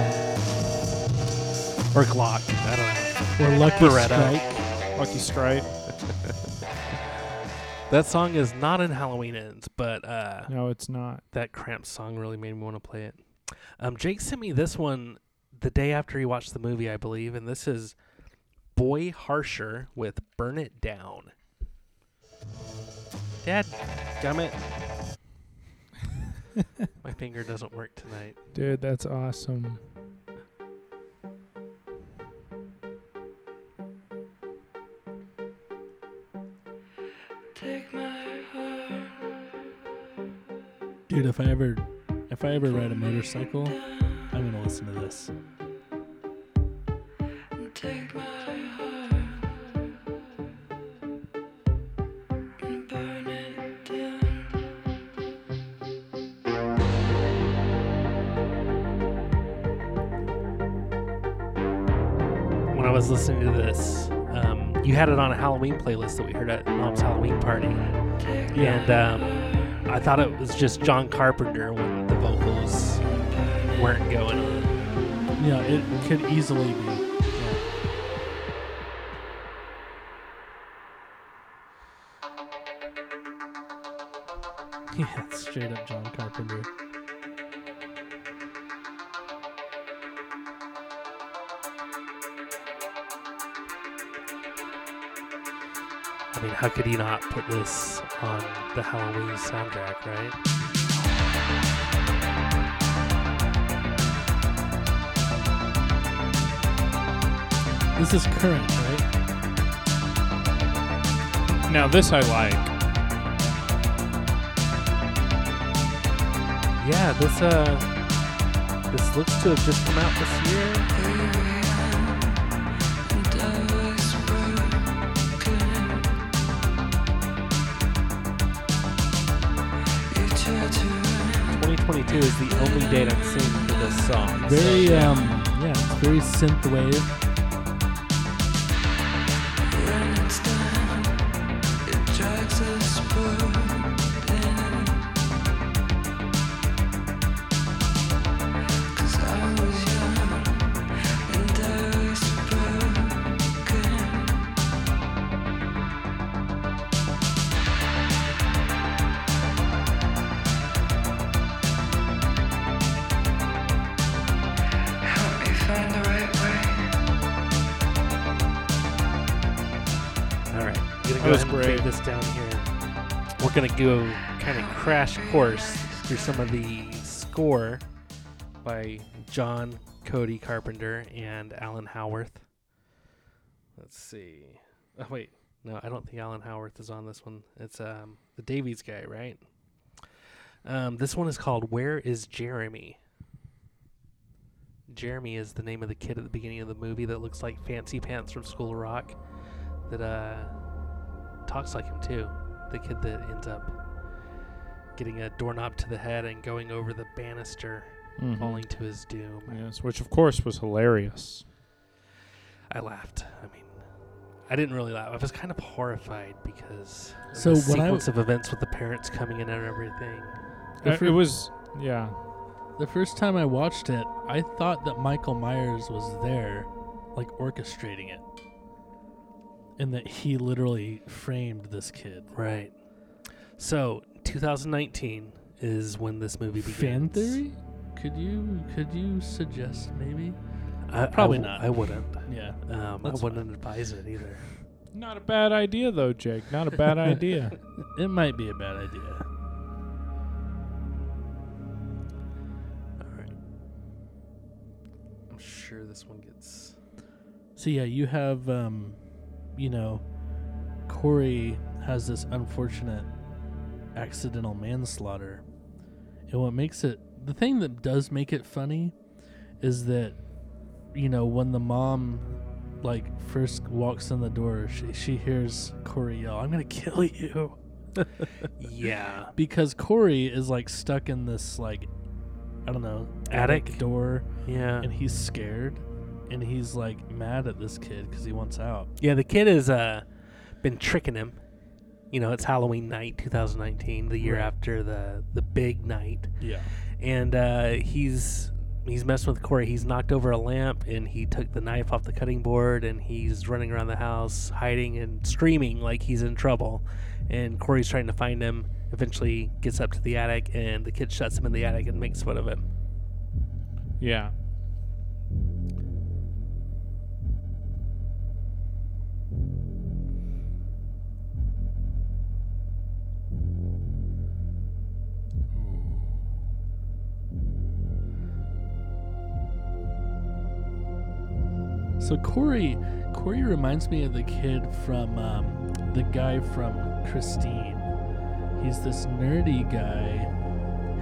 Or Glock. I don't know. Or Lucky Beretta. Strike. Lucky Strike. [LAUGHS] That song is not in Halloween Ends, but uh, No, it's not. that Cramps song really made me want to play it. Um, Jake sent me this one the day after he watched the movie, I believe, and this is Boy Harsher with Burn It Down. Dad, gummit. [LAUGHS] My finger doesn't work tonight. Dude, that's awesome. Dude, if I ever if I ever ride a motorcycle, I'm gonna listen to this. When I was listening to this, um, you had it on a Halloween playlist that we heard at Mom's Halloween party. And um, I thought it was just John Carpenter when weren't going on. Yeah, it could easily be. Yeah, [LAUGHS] yeah it's straight up John Carpenter. I mean, how could he not put this on the Halloween soundtrack, right? This is current, right? Now this I like. Yeah, this uh, this looks to have just come out this year. Twenty twenty two is the only date I'm seeing for this song. so, Very yeah. um yeah, it's very synth crash course through some of the score by John Cody Carpenter and Alan Howarth. Let's see. Oh wait, no, I don't think Alan Howarth is on this one. It's um the Davies guy, right? Um, this one is called "Where Is Jeremy." Jeremy is the name of the kid at the beginning of the movie that looks like Fancy Pants from School of Rock that uh talks like him too. The kid that ends up getting a doorknob to the head and going over the banister, Mhm. falling to his doom. Yes, which of course was hilarious. I laughed. I mean, I didn't really laugh. I was kind of horrified because of So the when I sequence of events with the parents coming in and everything. The Uh, it was, yeah. The first time I watched it, I thought that Michael Myers was there, like orchestrating it. And that he literally framed this kid. Right. So 2019 is when this movie begins. Fan theory? Could you could you suggest maybe? I, Probably I w- not. I wouldn't. Yeah. Um, I wouldn't advise it either. Not a bad idea though, Jake. Not a bad [LAUGHS] idea. It might be a bad idea. All right. I'm sure this one gets. So yeah, you have um you know, Corey has this unfortunate accidental manslaughter. And what makes it the thing that does make it funny is that you know, when the mom like first walks in the door, she she hears Corey yell, "I'm going to kill you." [LAUGHS] Yeah. Because Corey is like stuck in this like I don't know, Attic? door Yeah. and he's scared and he's like mad at this kid cuz he wants out. Yeah, the kid has uh, been tricking him. You know, it's Halloween night, 2019, the year Right. after the the big night, Yeah. and uh, he's he's messing with Corey. He's knocked over a lamp and he took the knife off the cutting board and he's running around the house hiding and screaming like he's in trouble. And Corey's trying to find him. Eventually gets up to the attic and the kid shuts him in the attic and makes fun of him. Yeah. So Corey, Corey reminds me of the kid from um, the guy from Christine. He's this nerdy guy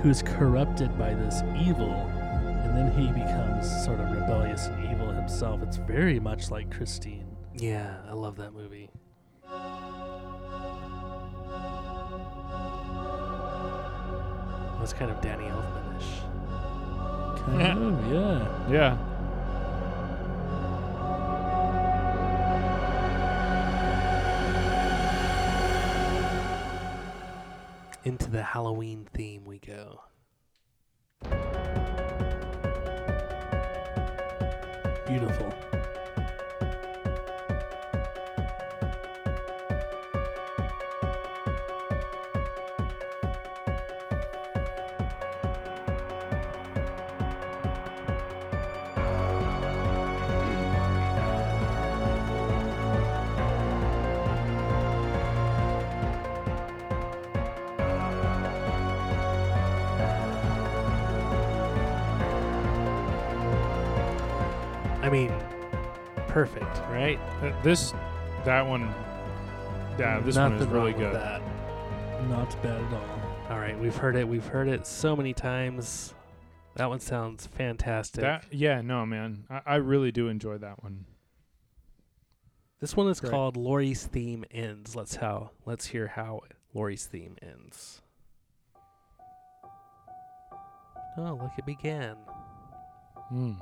who's corrupted by this evil, and then he becomes sort of rebellious and evil himself. It's very much like Christine. Yeah, I love that movie. That's kind of Danny Elfman-ish. Kind of, yeah. Yeah. Into the Halloween theme we go. Beautiful. I mean, perfect, right? Uh, This, that one, yeah, this one is Nothing really wrong with good. That. Not bad at all. All right, we've heard it. We've heard it so many times. That one sounds fantastic. That, yeah, no, man, I, I really do enjoy that one. this one is Great. called Laurie's theme ends. Let's how let's hear how Laurie's theme ends. Oh, look, it began. Mm.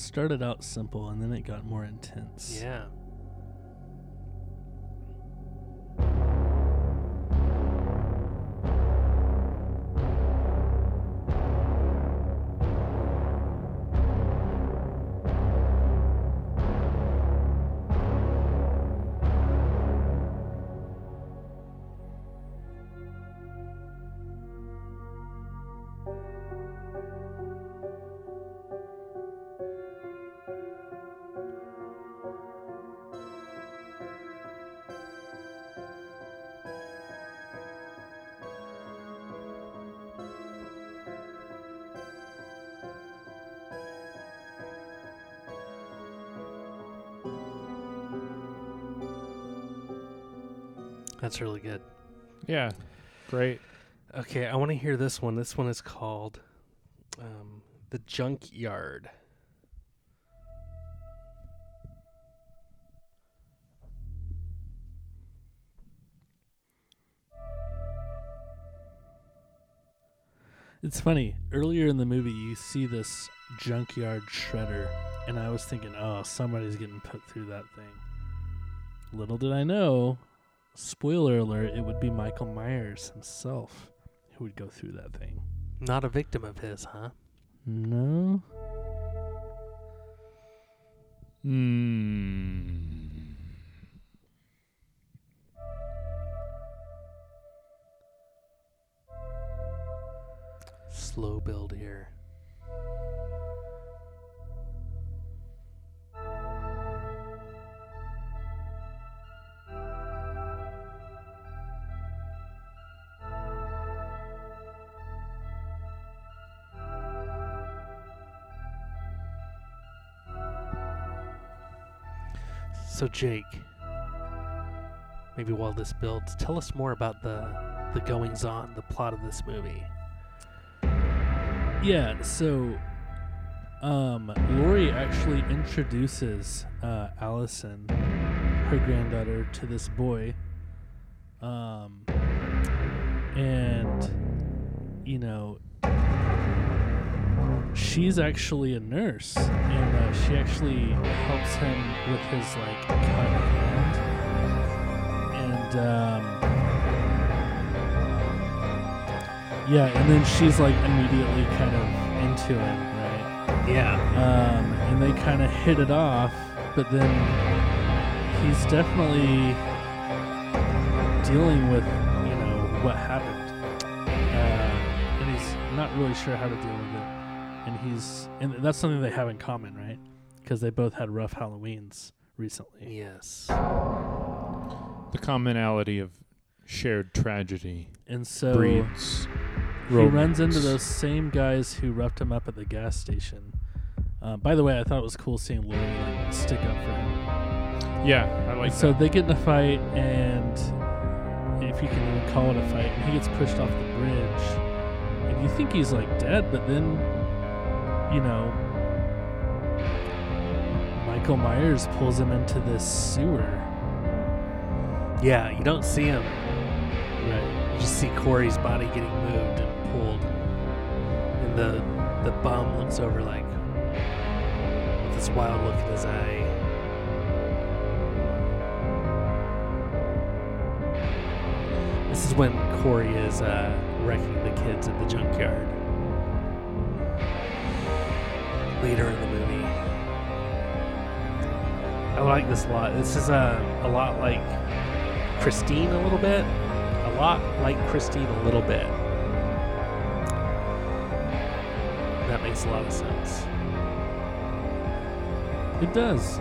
Started out simple and then it got more intense. Yeah. That's really good. Yeah, great. Okay, I want to hear this one. This one is called um, The Junkyard. It's funny. Earlier in the movie, you see this junkyard shredder, and I was thinking, oh, somebody's getting put through that thing. Little did I know, spoiler alert, it would be Michael Myers himself who would go through that thing. Not a victim of his, huh? No? Mm. Slow build here. So Jake, maybe while this builds, tell us more about the the goings on, the plot of this movie. Yeah, so um Laurie actually introduces uh Allison, her granddaughter, to this boy. Um and you know she's actually a nurse and uh, she actually helps him with his like cut hand. And um yeah and then she's like immediately kind of into him right? Yeah. um, and they kind of hit it off, but then he's definitely dealing with, you know, what happened, uh, and he's not really sure how to deal with it, and he's, and that's something they have in common, right? Because they both had rough Halloweens recently. Yes. The commonality of shared tragedy and so breeds. he runs into romance. those same guys who roughed him up at the gas station. Uh, by the way, I thought it was cool seeing Laurie like stick up for him. Yeah, I like so that. they get in a fight, and if you can even call it a fight, and he gets pushed off the bridge, and you think he's like dead, but then, you know, Michael Myers pulls him into this sewer. Yeah, you don't see him. Right. You just see Corey's body getting moved and pulled. And the the bum looks over like with this wild look in his eye. This is when Corey is uh, wrecking the kids at the junkyard. Later in the movie. I like this a lot. This is uh, a lot like Christine a little bit. A lot like Christine a little bit. That makes a lot of sense. It does.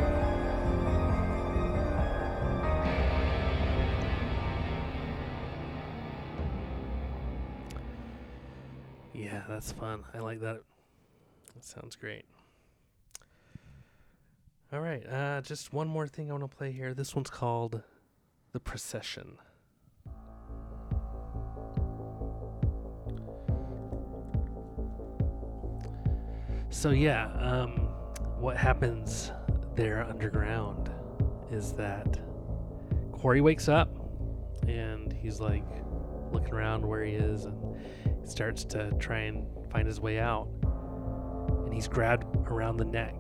Yeah, that's fun. I like that. Sounds great. All right, uh, just one more thing I want to play here. This one's called The Procession. So, yeah, um, what happens there underground is that Corey wakes up and he's like looking around where he is and he starts to try and find his way out. And he's grabbed around the neck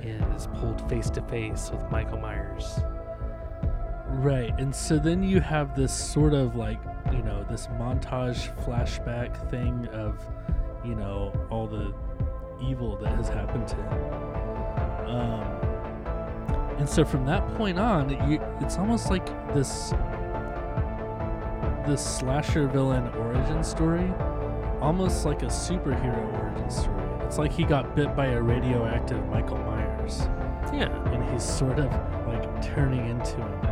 and is pulled face to face with Michael Myers. Right. And so then you have this sort of like, you know, this montage flashback thing of, you know, all the evil that has happened to him. Um, and so from that point on, you, it's almost like this this slasher villain origin story, almost like a superhero origin story. It's like he got bit by a radioactive Michael Myers Yeah. and he's sort of like turning into him.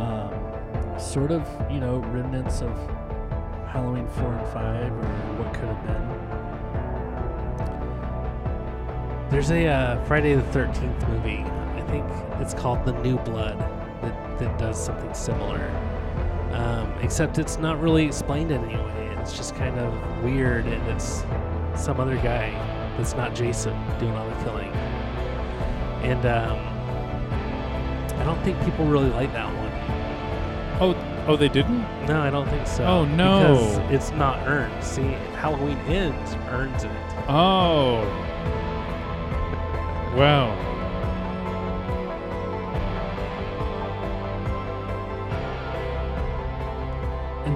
Um, sort of, you know, remnants of Halloween 4 and 5 or what could have been. There's a uh, Friday the 13th movie. I think it's called The New Blood that, that does something similar. Um, except it's not really explained in any way. It's just kind of weird and it's some other guy that's not Jason doing all the killing. And um, I don't think people really like that one. Oh, oh, they didn't. No, I don't think so. Oh, no. Because it's not earned. See, Halloween Ends earns it. Oh, wow.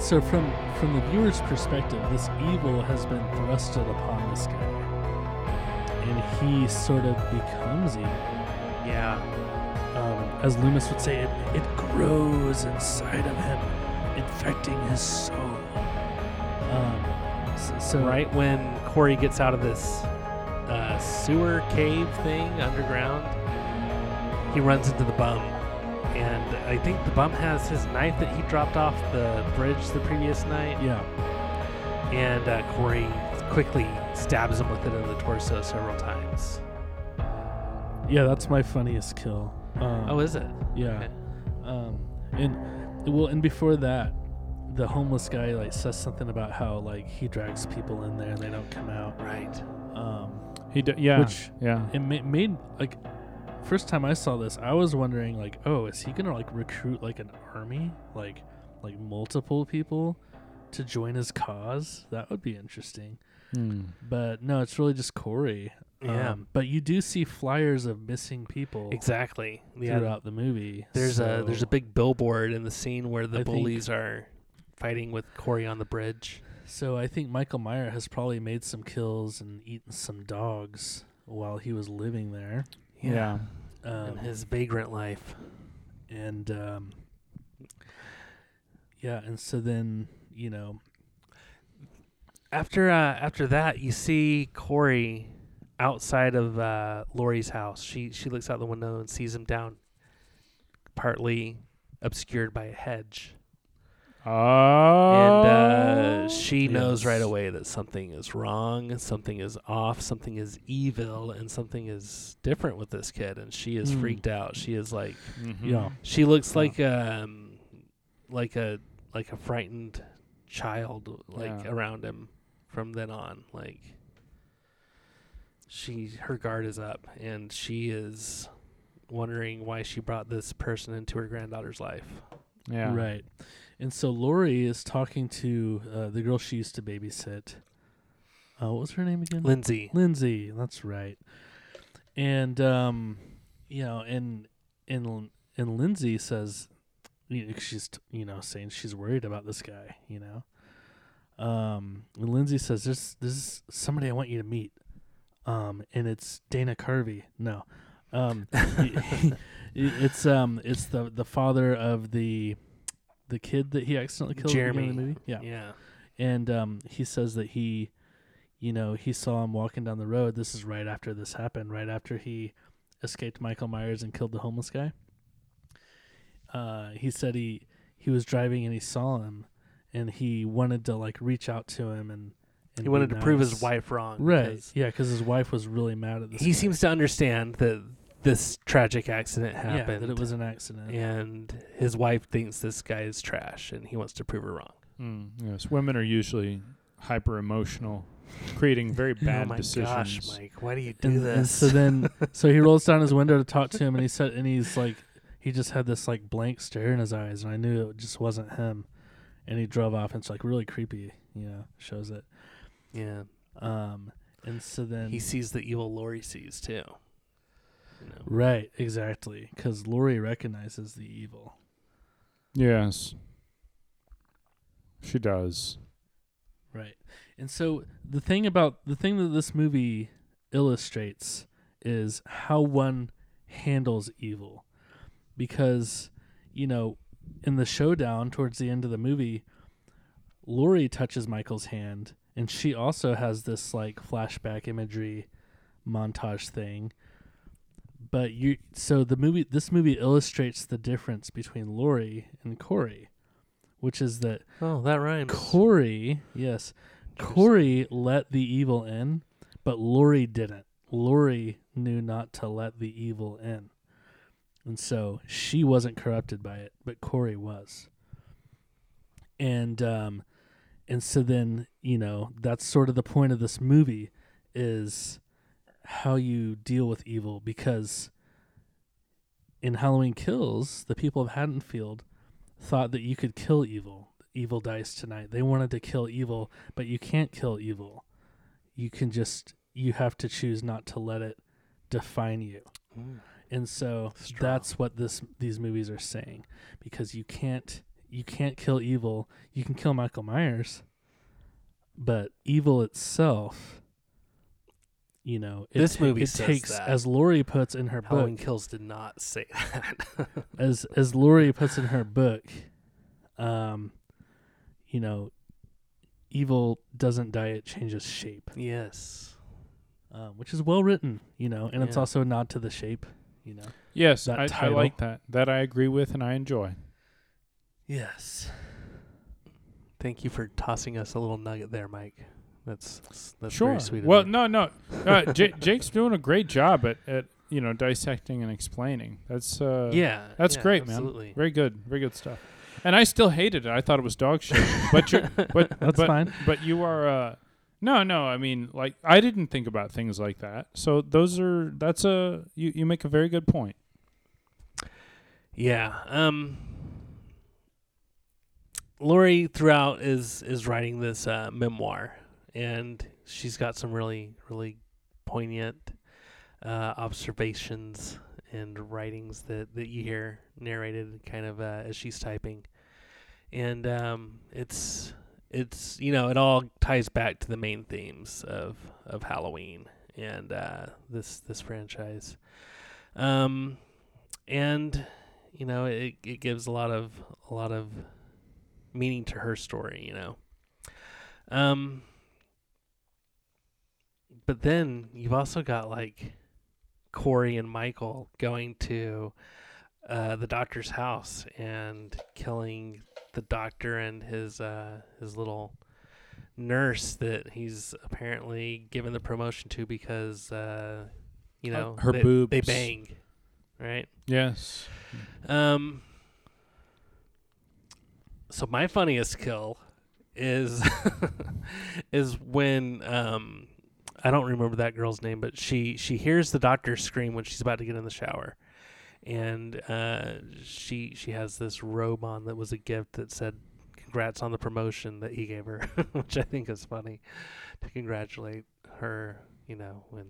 And so from from the viewer's perspective, this evil has been thrusted upon this guy. And he sort of becomes evil. Yeah. Um, as Loomis would say, it, it grows inside of him, infecting his soul. Um, s- so, right when Corey gets out of this uh, sewer cave thing underground, he runs into the bum. And I think the bum has his knife that he dropped off the bridge the previous night. Yeah. And uh, Corey quickly stabs him with it in the torso several times. Yeah, that's my funniest kill. Um, Oh, is it? yeah. Okay. Um, and well, and before that, the homeless guy like says something about how like he drags people in there and they don't come out. Right. Um, He d- yeah Which- yeah it ma- made like first time I saw this, I was wondering like, oh, is he gonna like recruit like an army, like like multiple people to join his cause? That would be interesting. Hmm. But no, it's really just Corey. Yeah. Um, but you do see flyers of missing people Exactly. Yeah. throughout the movie. There's a there's a big billboard in the scene where the I think- bullies are fighting with Corey on the bridge. So I think Michael Myers has probably made some kills and eaten some dogs while he was living there. Yeah, Um, his vagrant life. and um, yeah, and so then you know, After uh, after that, you see Corey outside of uh, Laurie's house. She she looks out the window and sees him down, partly obscured by a hedge, oh and uh, she knows right away that something is wrong, something is off, something is evil, and something is different with this kid. And she is Hmm. freaked out. She is like Mhm. yeah, she looks Yeah. like um like a like a frightened child like Yeah. around him from then on like she her guard is up and she is wondering why she brought this person into her granddaughter's life yeah right. And so Laurie is talking to uh, the girl she used to babysit. Uh, what was her name again? lindsay Lindsay, that's right. And um, you know, and and and Lindsay says, you know, she's t- you know saying she's worried about this guy, you know. Um, and Lindsay says, "There's there's somebody I want you to meet." Um, and it's Dana Carvey. No, um, [LAUGHS] [LAUGHS] it's um, it's the the father of the the kid that he accidentally killed at the the movie. Yeah, yeah and um, he says that he, you know, he saw him walking down the road. This is right after this happened, right after he escaped Michael Myers and killed the homeless guy. Uh, he said he he was driving and he saw him, and he wanted to like reach out to him and. and he wanted to prove his wife wrong Right. because Yeah, because his wife was really mad at this. he guy. seems to understand that this tragic accident yeah happened that it was an accident. and his wife thinks this guy is trash and he wants to prove her wrong Mm, yes, women are usually hyper emotional, creating very [LAUGHS] bad decisions. oh my decisions. gosh mike why do you do and, this and so then [LAUGHS] so he rolls down his window to talk to him and he said and he's like he just had this like blank stare in his eyes and i knew it just wasn't him and he drove off and it's like really creepy you know shows it yeah um and so then he sees the evil Laurie sees too. You know? right exactly. Because laurie recognizes the evil. Yes, she does. right. And so the thing about the thing that this movie illustrates is how one handles evil. Because you know in the showdown towards the end of the movie Laurie touches Michael's hand and she also has this like flashback imagery montage thing but you so the movie this movie illustrates the difference between Laurie and Corey which is that Oh, that rhymes. Corey, yes, Corey let the evil in, but Laurie didn't. Laurie knew not to let the evil in. And so she wasn't corrupted by it, but Corey was. And um and so then, you know, that's sort of the point of this movie is how you deal with evil because in Halloween Kills, the people of Haddonfield thought that you could kill evil. Evil dies tonight. They wanted to kill evil, but you can't kill evil. You can just you have to choose not to let it define you. Mm. And so Strong. that's what this these movies are saying because you can't you can't kill evil. You can kill Michael Myers, but evil itself you know, it This ta- movie it says takes that. as Laurie puts in her Halloween book Kills did not say [LAUGHS] that. as as Laurie puts in her book, um, you know, evil doesn't die; it changes shape, yes. um, which is well written, you know, and it's also a nod to the shape, you know. Yes, That I, I like that. That I agree with and I enjoy. Yes. Thank you for tossing us a little nugget there, Mike. That's that's sure. very sweet. Of well, no, no. Uh, [LAUGHS] J- Jake's doing a great job at, at you know dissecting and explaining. That's uh, yeah, that's yeah, great, absolutely. man. Very good, very good stuff. And I still hated it. I thought it was dog shit. But you [LAUGHS] but That's but, fine. But you are uh, no, no. I mean, like I didn't think about things like that. So those are that's a you you make a very good point. Yeah. Um Laurie throughout is is writing this uh, memoir and she's got some really really poignant uh, observations and writings that, that you hear narrated kind of uh, as she's typing. And um, it's it's you know, it all ties back to the main themes of, of Halloween and uh, this this franchise. Um and you know it, it gives a lot of a lot of meaning to her story you know um but then you've also got like corey and michael going to uh, the doctor's house and killing the doctor and his uh, his little nurse that he's apparently given the promotion to because uh, you Uh, know her they, they bang right Yes. um. So my funniest kill is [LAUGHS] is when um I don't remember that girl's name, but she she hears the doctor scream when she's about to get in the shower, and uh, she she has this robe on that was a gift that said congrats on the promotion that he gave her, [LAUGHS] which I think is funny to congratulate her. You know when.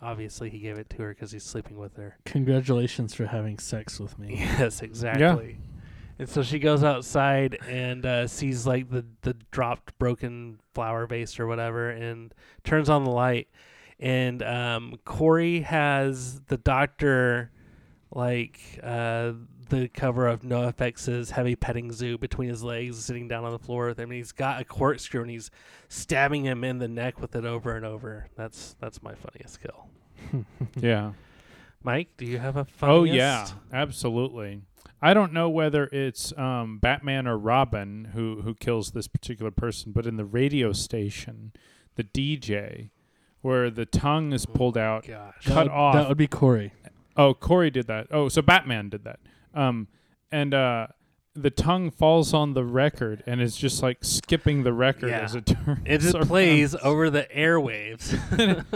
Obviously, he gave it to her because he's sleeping with her. Congratulations for having sex with me. [LAUGHS] Yes, exactly. And so she goes outside and uh, sees like the the dropped broken flower vase or whatever, and turns on the light. And um, Corey has the doctor like uh, the cover of NoFX's Heavy Petting Zoo between his legs, sitting down on the floor with him. And he's got a corkscrew and he's stabbing him in the neck with it over and over. That's that's my funniest kill. [LAUGHS] Yeah. Mike, do you have a Oh yeah, absolutely. I don't know whether it's um, Batman or Robin who who kills this particular person, but in the radio station, the DJ, where the tongue is pulled out, Gosh. cut that, would- off. That would be Corey. Oh, Corey did that. Oh, so Batman did that. Um, and uh, the tongue falls on the record and it's just like skipping the record Yeah. as it [LAUGHS] turns. It just around. plays over the airwaves.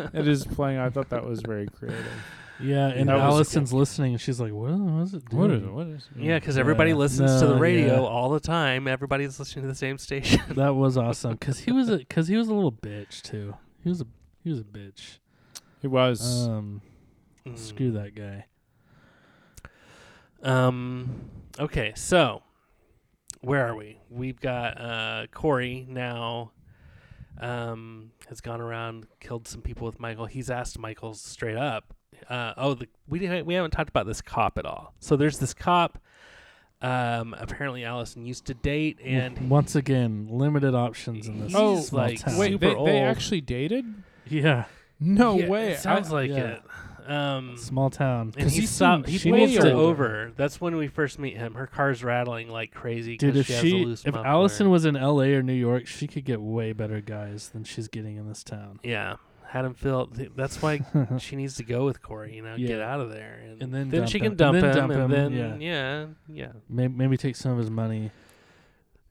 [LAUGHS] It [LAUGHS] is playing. I thought that was very creative. Yeah, and That was- Allison's listening, and she's like, "What? What is it doing?" What is it? What is? it? yeah, because everybody Yeah. listens to the radio yeah. all the time. Everybody's listening to the same station. [LAUGHS] That was awesome because he was a [LAUGHS] because he was a little bitch too. He was a he was a bitch. It was. Um, screw that guy. Um. Okay, so where are we? We've got uh, Corey now. Um, has gone around killed some people with Michael. He's asked Michael straight up. Uh, oh, the, we didn't- we haven't talked about this cop at all. So there's this cop. Um, apparently Allison used to date, and once again, limited options in this Oh, small like, town. Wait, super they, they actually dated? yeah, No Yeah, way. It sounds I- like yeah. it. Um, small town. and 'Cause he he stopped. He he pulls her over. That's when we first meet him. Her car's rattling like crazy. Dude, if she, has a she loose if. Allison was in L.A. or New York, she could get way better guys than she's getting in this town. yeah, had him feel. That's why [LAUGHS] she needs to go with Corey. You know, get out of there, and, And then then dump she him. can And dump then him, dump and then yeah. yeah, yeah. Maybe, maybe take some of his money.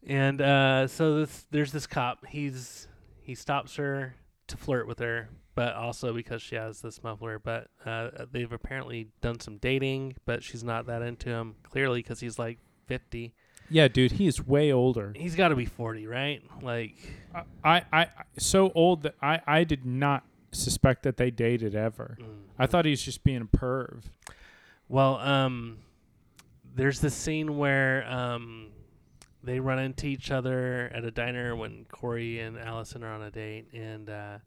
And uh, so this, there's this cop. He's he stops her to flirt with her, but also because she has this muffler. But uh, they've apparently done some dating, but she's not that into him. Clearly, because he's like 50. Yeah, dude, he is way older. He's got to be 40, right? Like, I, I, I so old that I, I did not suspect that they dated ever. mm. I thought he was just being a perv. well, um, there's this scene where um, they run into each other at a diner when Corey and Allison are on a date, and uh,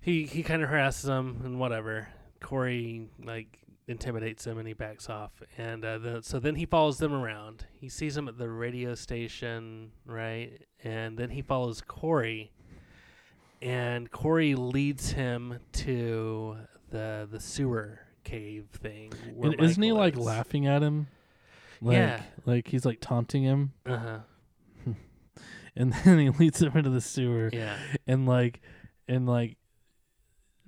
he he kind of harasses them and whatever. Corey like intimidates him and he backs off, and uh, the, so then he follows them around. He sees them at the radio station, right, and then he follows Corey, and Corey leads him to the the sewer cave thing. And isn't he like is. laughing at him? Like, Yeah. Like he's like taunting him, Uh huh. [LAUGHS] and then he leads him into the sewer, Yeah. and like, and like,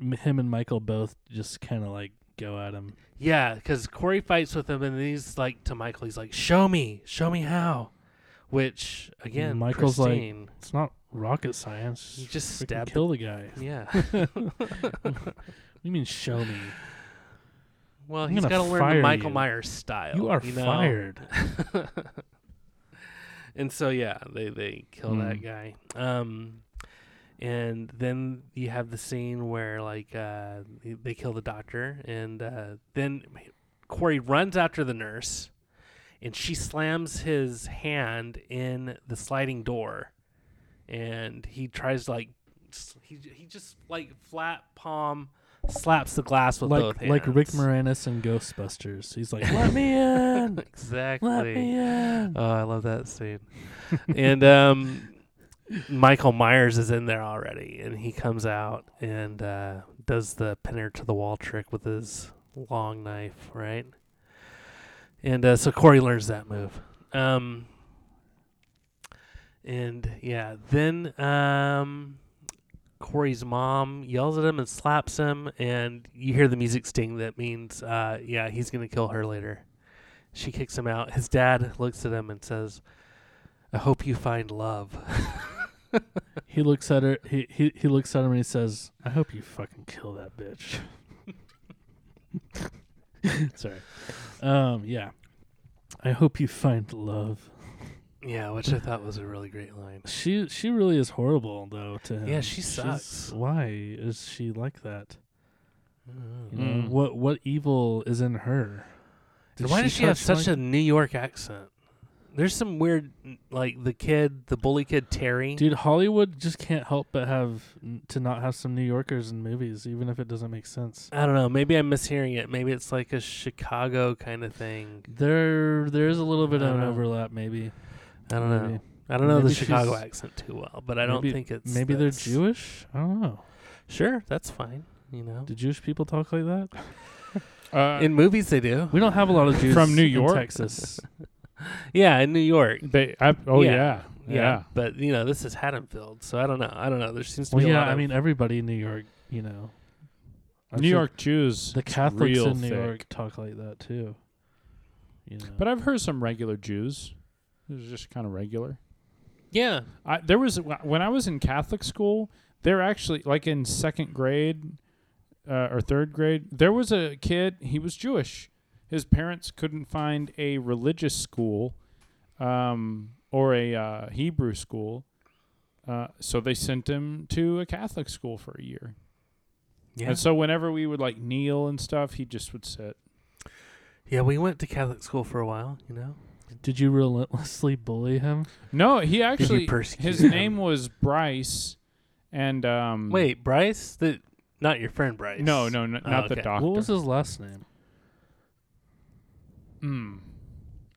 m- him and Michael both just kind of like go at him. Yeah, because Corey fights with him, and he's like to Michael, he's like, "Show me, show me how." Which again, Michael's like. It's not rocket science. You just stab kill the guy. [LAUGHS] yeah. [LAUGHS] You mean show me? well, I'm he's got to learn the Michael you. Myers style. You are know? fired. [LAUGHS] and so yeah, they they kill that Mm. guy. Um, and then you have the scene where like uh, they- they kill the doctor, and uh, then Corey runs after the nurse, and she slams his hand in the sliding door, and he tries to, like he he just like flat palm slaps the glass with both like hands. like Rick Moranis in Ghostbusters. He's like, "Let me [LAUGHS] in, exactly. let me in." Oh, I love that scene. and um, Michael Myers is in there already, and he comes out and uh, does the pinner to the wall trick with his long knife, right? And uh, so Corey learns that move. Um, and yeah, then um, Corey's mom yells at him and slaps him, and you hear the music sting. That means, uh, yeah, he's gonna kill her later. She kicks him out. His dad looks at him and says, "I hope you find love." [LAUGHS] He looks at her. He, he he looks at him and he says, "I hope you fucking kill that bitch." [LAUGHS] Sorry. Um. Yeah. I hope you find love. Yeah, which I thought was a really great line. She she really is horrible though to him. Yeah, she She's- sucks. Why is she like that? Mm. You know, Mm. what what evil is in her? And why does she have touch such a New York accent? There's some weird, like the kid, the bully kid Terry. Dude, Hollywood just can't help but have to not have some New Yorkers in movies, even if it doesn't make sense. I don't know. Maybe I'm mishearing it. Maybe it's like a Chicago kind of thing. There, there is a little bit of an know. overlap, maybe. I don't know. Maybe. I don't know the Chicago accent too well, but I don't maybe- think it's Maybe they're Jewish. I don't know. Sure, that's fine. You know, Do Jewish people talk like that? [LAUGHS] Uh, in movies they do. We don't have a lot of Jews From New York? Texas. [LAUGHS] Yeah, in New York. they, I, oh Yeah. yeah, Yeah. yeah. but you know this is Haddonfield, so I don't know. I don't know. There seems to well, be a yeah. lot I mean, everybody in New York, you know. I'm New sure York Jews, the Catholics in New thick. York talk like that too. You know. But I've heard some regular Jews. It was just kind of regular. yeah. I, there was when I was in Catholic school. They're actually like in second grade uh, or third grade. There was a kid. He was Jewish. His parents couldn't find a religious school um, or a uh, Hebrew school, uh, so they sent him to a Catholic school for a year. Yeah. And so whenever we would like kneel and stuff, he just would sit. yeah, we went to Catholic school for a while, you know. Did you relentlessly bully him? No, he actually persecute his him? name was Bryce, and um, Wait, Bryce? The not your friend Bryce. no, no, n- Oh, not the okay. doctor. What was his last name? Hmm.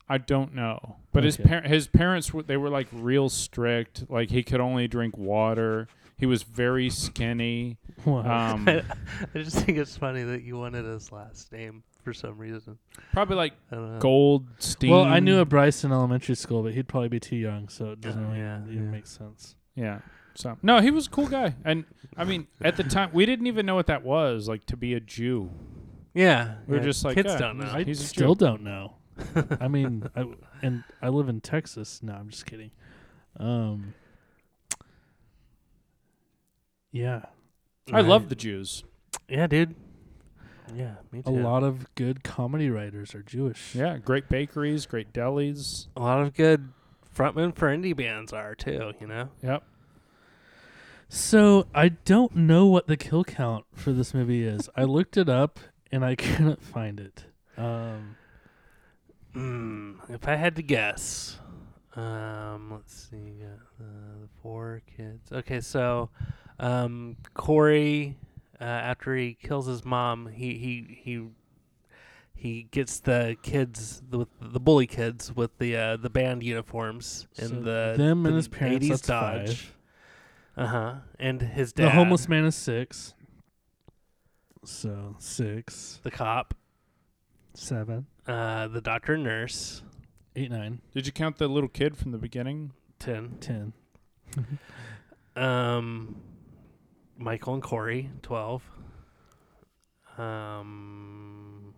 I don't know, but his Okay. par- his parents were they were like real strict. Like he could only drink water. He was very skinny. [LAUGHS] Wow. Um, [LAUGHS] I just think it's funny that you wanted his last name for some reason. probably like I don't know. Goldstein. well, I knew a Bryce in elementary school, but he'd probably be too young, so it doesn't really yeah, even yeah. make sense. Yeah. So no, he was a cool guy, and I mean, at the time, we didn't even know what that was like to be a Jew. Yeah, We were yeah, just like, kids yeah, don't know. he's- I still Jew. don't know. [LAUGHS] I mean, I, and I live in Texas. No, I'm just kidding. Um, yeah, I love the Jews. Yeah, dude. Yeah, me too. a lot of good comedy writers are Jewish. Yeah, great bakeries, great delis. A lot of good frontmen for indie bands are too. You know. Yep. So I don't know what the kill count for this movie is. I looked it up and I [LAUGHS] couldn't find it. Um, Hmm. If I had to guess, um, let's see, got uh, the four kids. Okay, so, um, Corey, uh, after he kills his mom, he he he he gets the kids, the the bully kids with the uh, the band uniforms and so the them the and his parents. 80s That's Dodge. Uh huh. And his dad, The homeless man is six. So six, the cop, seven, uh, the doctor, and nurse, eight, nine, Did you count the little kid from the beginning? ten. ten. [LAUGHS] Um, Michael and Corey, twelve. Um,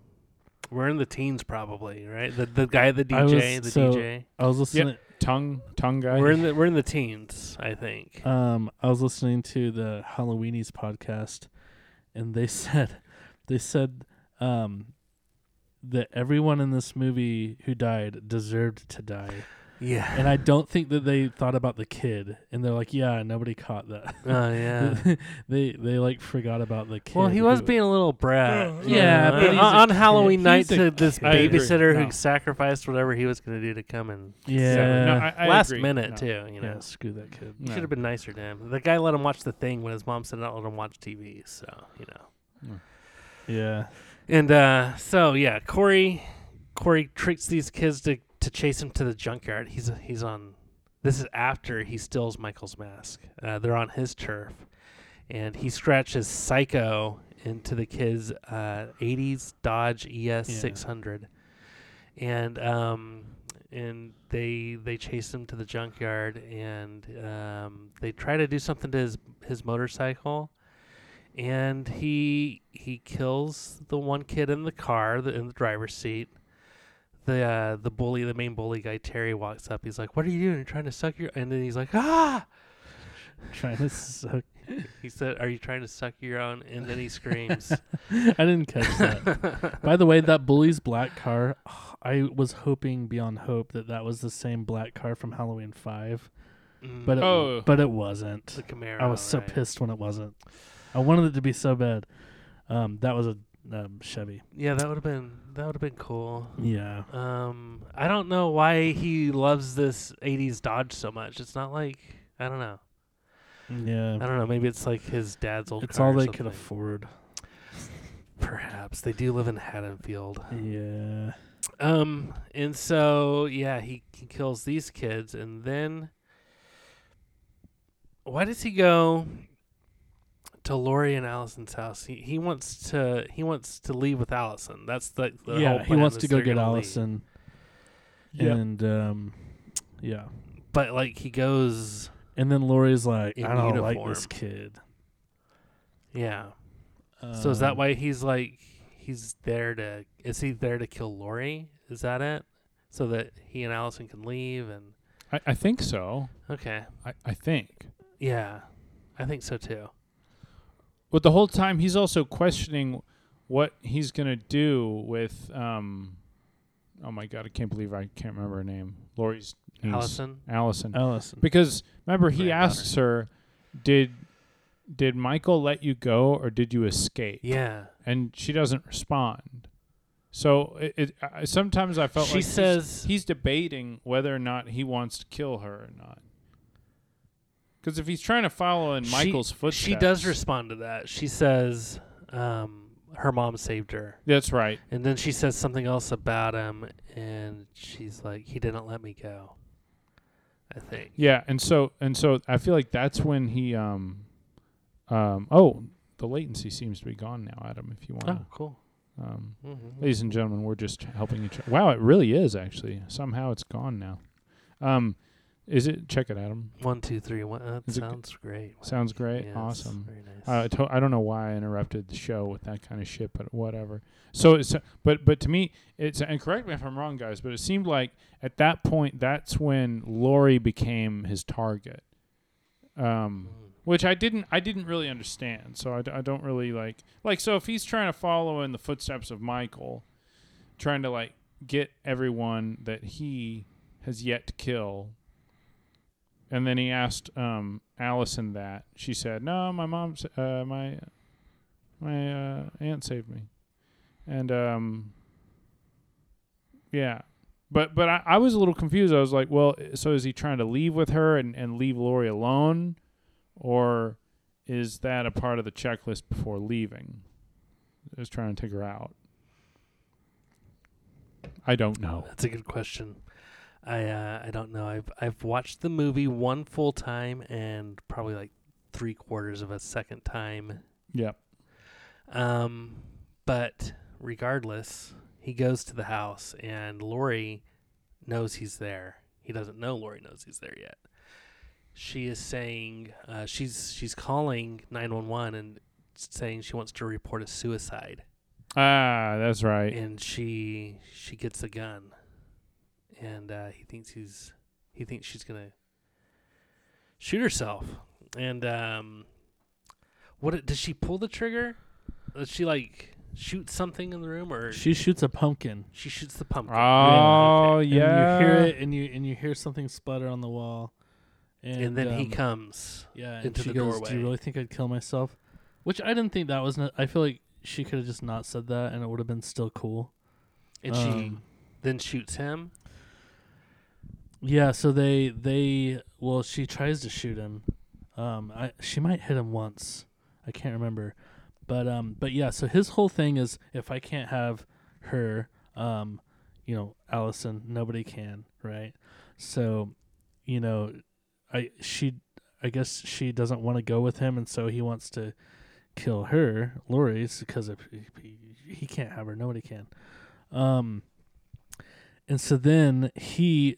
We're in the teens, probably, right? The the guy, the I was- DJ, the so- DJ. I was listening. tongue tongue guy. We're in the we're in the teens, I think. Um, I was listening to the Halloweenies podcast, and they [LAUGHS] said, they said, um, that everyone in this movie who died deserved to die, yeah. and I don't think that they thought about the kid, and they're like, yeah, nobody caught that. Oh yeah. [LAUGHS] they they like forgot about the kid. Well, he was who- being a little brat. Yeah, but he's on, a on kid. Halloween night He's to this kid. I agree. babysitter No. who sacrificed whatever he was going to do to come and Yeah. No, I, I last agree. minute No. too. You know, yeah, screw that kid. he No. should have been nicer to him. The guy let him watch the thing when his mom said not let him watch TV. So you know. Yeah, And uh, so yeah, Corey, Corey tricks these kids to, to chase him to the junkyard. He's he's on. This is after he steals Michael's mask. Uh, they're on his turf, and he scratches Psycho into the kid's uh, '80s Dodge ES 600, and um, and they they chase him to the junkyard, and um, they try to do something to his his motorcycle and he he kills the one kid in the car, the, in the driver's seat. The uh, the bully, the main bully guy, Terry walks up. He's like, "What are you doing? You're trying to suck your?" And then he's like, "Ah!" [LAUGHS] trying to suck. [LAUGHS] He said, "Are you trying to suck your own?" And then he screams. [LAUGHS] I didn't catch that. By the way, that bully's black car, [SIGHS] I was hoping beyond hope that that was the same black car from Halloween Five, but it, Oh. but it wasn't. the Camaro. I was so right. pissed when it wasn't. I wanted it to be so bad. Um, that was a um, Chevy. Yeah, that would have been that would have been cool. Yeah. Um, I don't know why he loves this '80s Dodge so much. It's not like I don't know. Yeah. I don't know. Maybe it's like his dad's old. It's all they could afford. [LAUGHS] Perhaps they do live in Haddonfield. Yeah. Um, and so yeah, he, he kills these kids, and then why does he go to Laurie and Allison's house? He he wants to he wants to leave with Allison. That's the, the whole yeah. He wants to go get gonna leave. Allison. Yeah. And um, yeah. but like he goes, And then Laurie's like, I don't like this kid. yeah. so is that Um, why he's like he's there to? Is he there to kill Laurie? Is that it? So that he and Allison can leave and I, I think so. okay, I, I think. yeah, I think so too. But the whole time he's also questioning what he's gonna do with um oh my god, I can't believe I can't remember her name. Laurie's niece. Allison. Allison. Allison. Because remember he Granddaughter. asks her, Did did Michael let you go or did you escape? Yeah. And she doesn't respond. So it, it I, sometimes I felt She like he's- says- he's, debating whether or not he wants to kill her or not. Because if he's trying to follow in She- Michael's footsteps, She does respond to that. She says um, her mom saved her. That's right. And then she says something else about him, and she's like, he didn't let me go. I think. Yeah, and so and so I feel like that's when he um um oh the latency seems to be gone now, Adam. If you want, Oh, cool. um, Mm-hmm. ladies and gentlemen, we're just helping each. other. Wow, it really is actually. Somehow it's gone now. Um, is it? Check it, Adam. One, two, three, one. That Is it sounds great. Sounds great. Yes, Awesome. Very nice. Uh, I to- I don't know why I interrupted the show with that kind of shit, but whatever. So it's but but to me it's and correct me if I'm wrong, guys, but it seemed like at that point that's when Laurie became his target. Um, Mm. which I didn't I didn't really understand. So I, d- I don't really like like so if he's trying to follow in the footsteps of Michael, trying to like get everyone that he has yet to kill. And then he asked um, Allison that. She said, "No, my mom's uh, my my uh, aunt saved me." And um, yeah, but but I, I was a little confused. I was like, "Well, so is he trying to leave with her and, and leave Laurie alone, or is that a part of the checklist before leaving? Is trying to take her out." I don't know. That's a good question. I uh, I don't know. I've I've watched the movie one full time and probably like three quarters of a second time. Yep. Um, but regardless, he goes to the house and Laurie knows he's there. He doesn't know Laurie knows he's there yet. She is saying uh, she's she's calling nine one one and saying she wants to report a suicide. Ah, that's right. and she she gets a gun, and uh, he thinks he's he thinks she's gonna shoot herself, and um, what does she pull the trigger? Does she like shoot something in the room, or she, She shoots a pumpkin. She shoots the pumpkin? Oh And yeah. you hear it, and you and you hear something splatter on the wall, and, and then he um, comes. Yeah, and into she the goes, "Do you really think I'd kill myself?" Which I didn't think that was. Ne- I feel like she could have just not said that, and it would have been still cool. And she Um, then shoots him. Yeah, so they they well, she tries to shoot him. Um, I she might hit him once. I can't remember, but um, but yeah. So his whole thing is if I can't have her, um, you know, Allison, nobody can, right? So, you know, I she I guess she doesn't want to go with him, and so he wants to kill her, Laurie's, because if he, he can't have her, nobody can. Um, and so then he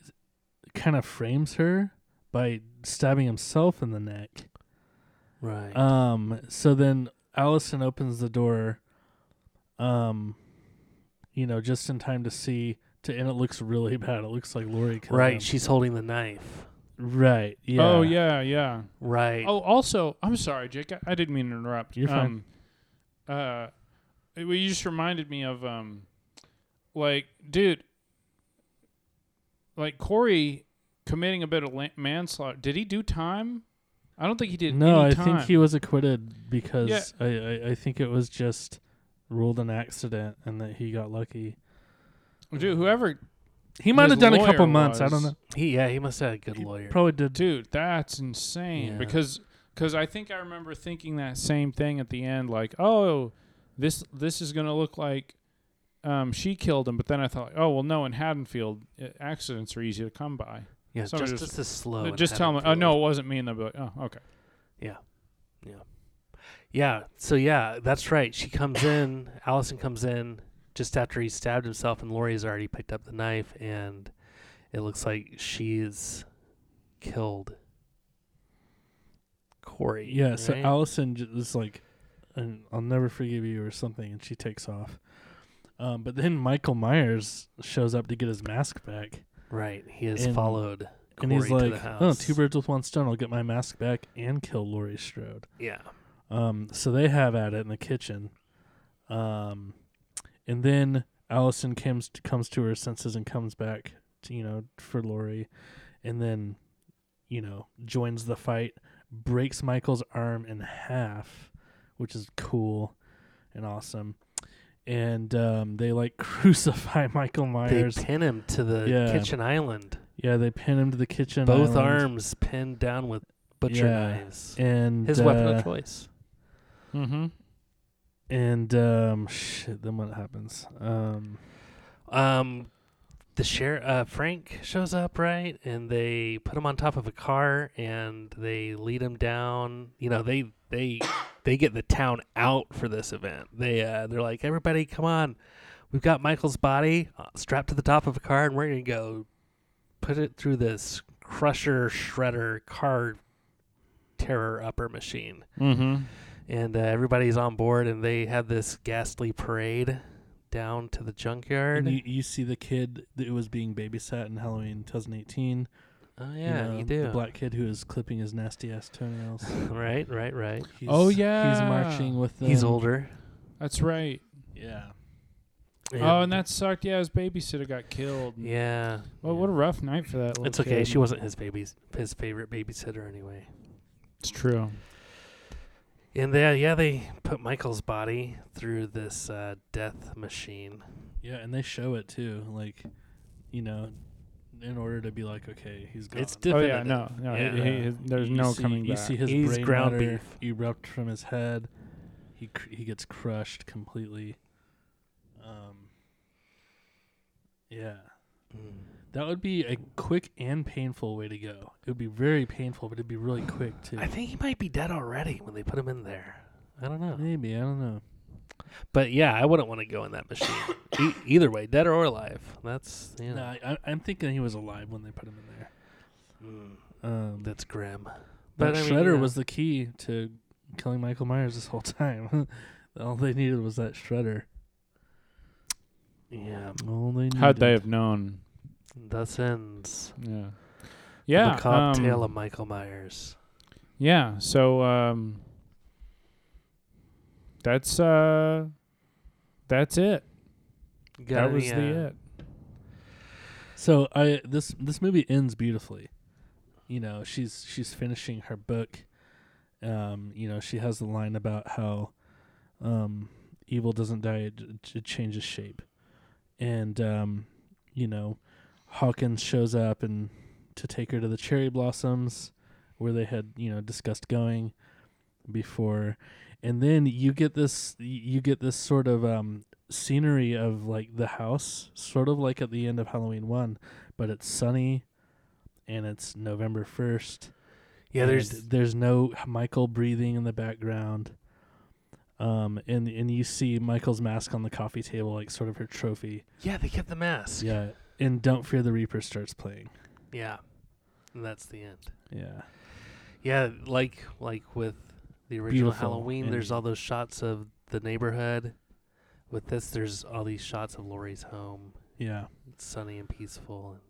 kind of frames her by stabbing himself in the neck. Right. Um, so then Allison opens the door, um, you know, just in time to see to, and it looks really [LAUGHS] bad. It looks like Laurie killed right. him. She's holding the knife. right. Yeah. Oh yeah, yeah. Right. Oh, also, I'm sorry, Jake. I, I didn't mean to interrupt. You're fine. Um, uh, it- well, you just reminded me of um, like, dude, like Corey committing a bit of la- manslaughter. Did he do time? I don't think he did. No, any I time. think he was acquitted because Yeah. I, I I think it was just ruled an accident and that he got lucky. Dude, whoever, He might have done a couple lawyer months. I don't know. he yeah he must have had a good He lawyer. Probably did. dude, that's insane. Yeah. Because because I think I remember thinking that same thing at the end, like, oh, this this is gonna look like um, she killed him. But then I thought, oh well, no. In Haddonfield, uh, accidents are easy to come by. Yeah, somebody just as slow. Uh, just tell me, oh Haddonfield. no, it wasn't me, and they'll be like, oh, okay. Yeah. Yeah, yeah. So yeah, that's right. She comes in. Allison comes in just after he stabbed himself, and Laurie has already picked up the knife, and it looks like she's killed Corey. Yeah, so? Allison is like, and I'll never forgive you or something, and she takes off. Um, but then Michael Myers shows up to get his mask back, right, he has and- followed and he's like, the "Oh, two birds with one stone. I'll get my mask back and kill Laurie Strode." Yeah. Um, so they have at it in the kitchen. Um, and then Allison comes comes to her senses and comes back, to, you know, for Laurie, and then, you know, joins the fight, breaks Michael's arm in half, which is cool and awesome. And um, they like [LAUGHS] crucify Michael Myers. They pin him to the Yeah. kitchen island. yeah, they pin him to the kitchen. Island. Both island, arms pinned down with butcher Yeah. knives. and His weapon uh, of choice. Mm-hmm. And um, shit. Then what happens? Um, Um, the sheriff uh, Frank shows up right, and they put him on top of a car, and they lead him down. You know, they they [COUGHS] they get the town out for this event. They uh, they're like, everybody, come on, we've got Michael's body uh, strapped to the top of a car, and we're gonna go put it through this crusher shredder car terror upper machine Mm-hmm. and uh, everybody's on board and they have this ghastly parade down to the junkyard And you, you see the kid that was being babysat in Halloween 2018. oh yeah know, you do The black kid who is clipping his nasty ass toenails. [LAUGHS] right right right He's, Oh, yeah, He's marching with them. he's older That's right. Yeah. oh, and that sucked. Yeah, his babysitter got killed. yeah Well, what a rough night for that. Little it's okay kid. she wasn't his baby's his favorite babysitter anyway It's true. And they, yeah they put michael's body through this uh, death machine Yeah, and they show it too. Like, you know, in order to be like, okay, he's gone. it's different. Oh yeah, no, no. Yeah. he- he- there's You no see, coming you back. You see his He's brain ground matter beef. erupt from his head. He cr- he gets crushed completely. Um. Yeah. Mm. That would be a quick and painful way to go. It would be very painful, but it'd be really quick too. i think he might be dead already when they put him in there i don't know Maybe I don't know. but yeah i wouldn't want to go in that machine e- either way dead or alive that's you know No, I, I'm thinking he was alive when they put him in there. mm, Um, that's grim but but I mean, Shredder you know. was the key to killing Michael Myers this whole [LAUGHS] time. [LAUGHS] All they needed was that Shredder. Yeah. all Only How'd they have known? Thus ends Yeah. the Yeah. macabre tale um, of Michael Myers. Yeah. So um that's uh that's it. Got that was any, the uh, it. So I this this movie ends beautifully. You know, she's she's finishing her book. Um, you know, she has the line about how um evil doesn't die, it, it changes shape. And um, you know, Hawkins shows up and to take her to the cherry blossoms where they had, you know, discussed going before. And then you get this you get this sort of um scenery of like the house, sort of like at the end of Halloween one, but it's sunny, and it's November first. Yeah, there's there's no Michael breathing in the background. Um, and and you see Michael's mask on the coffee table, like sort of her trophy. yeah, they kept the mask. Yeah, and Don't Fear the Reaper starts playing. Yeah. And that's the end. Yeah, Yeah, like like with the original Beautiful Halloween, there's all those shots of the neighborhood. With this, there's all these shots of Laurie's home. yeah. It's sunny and peaceful and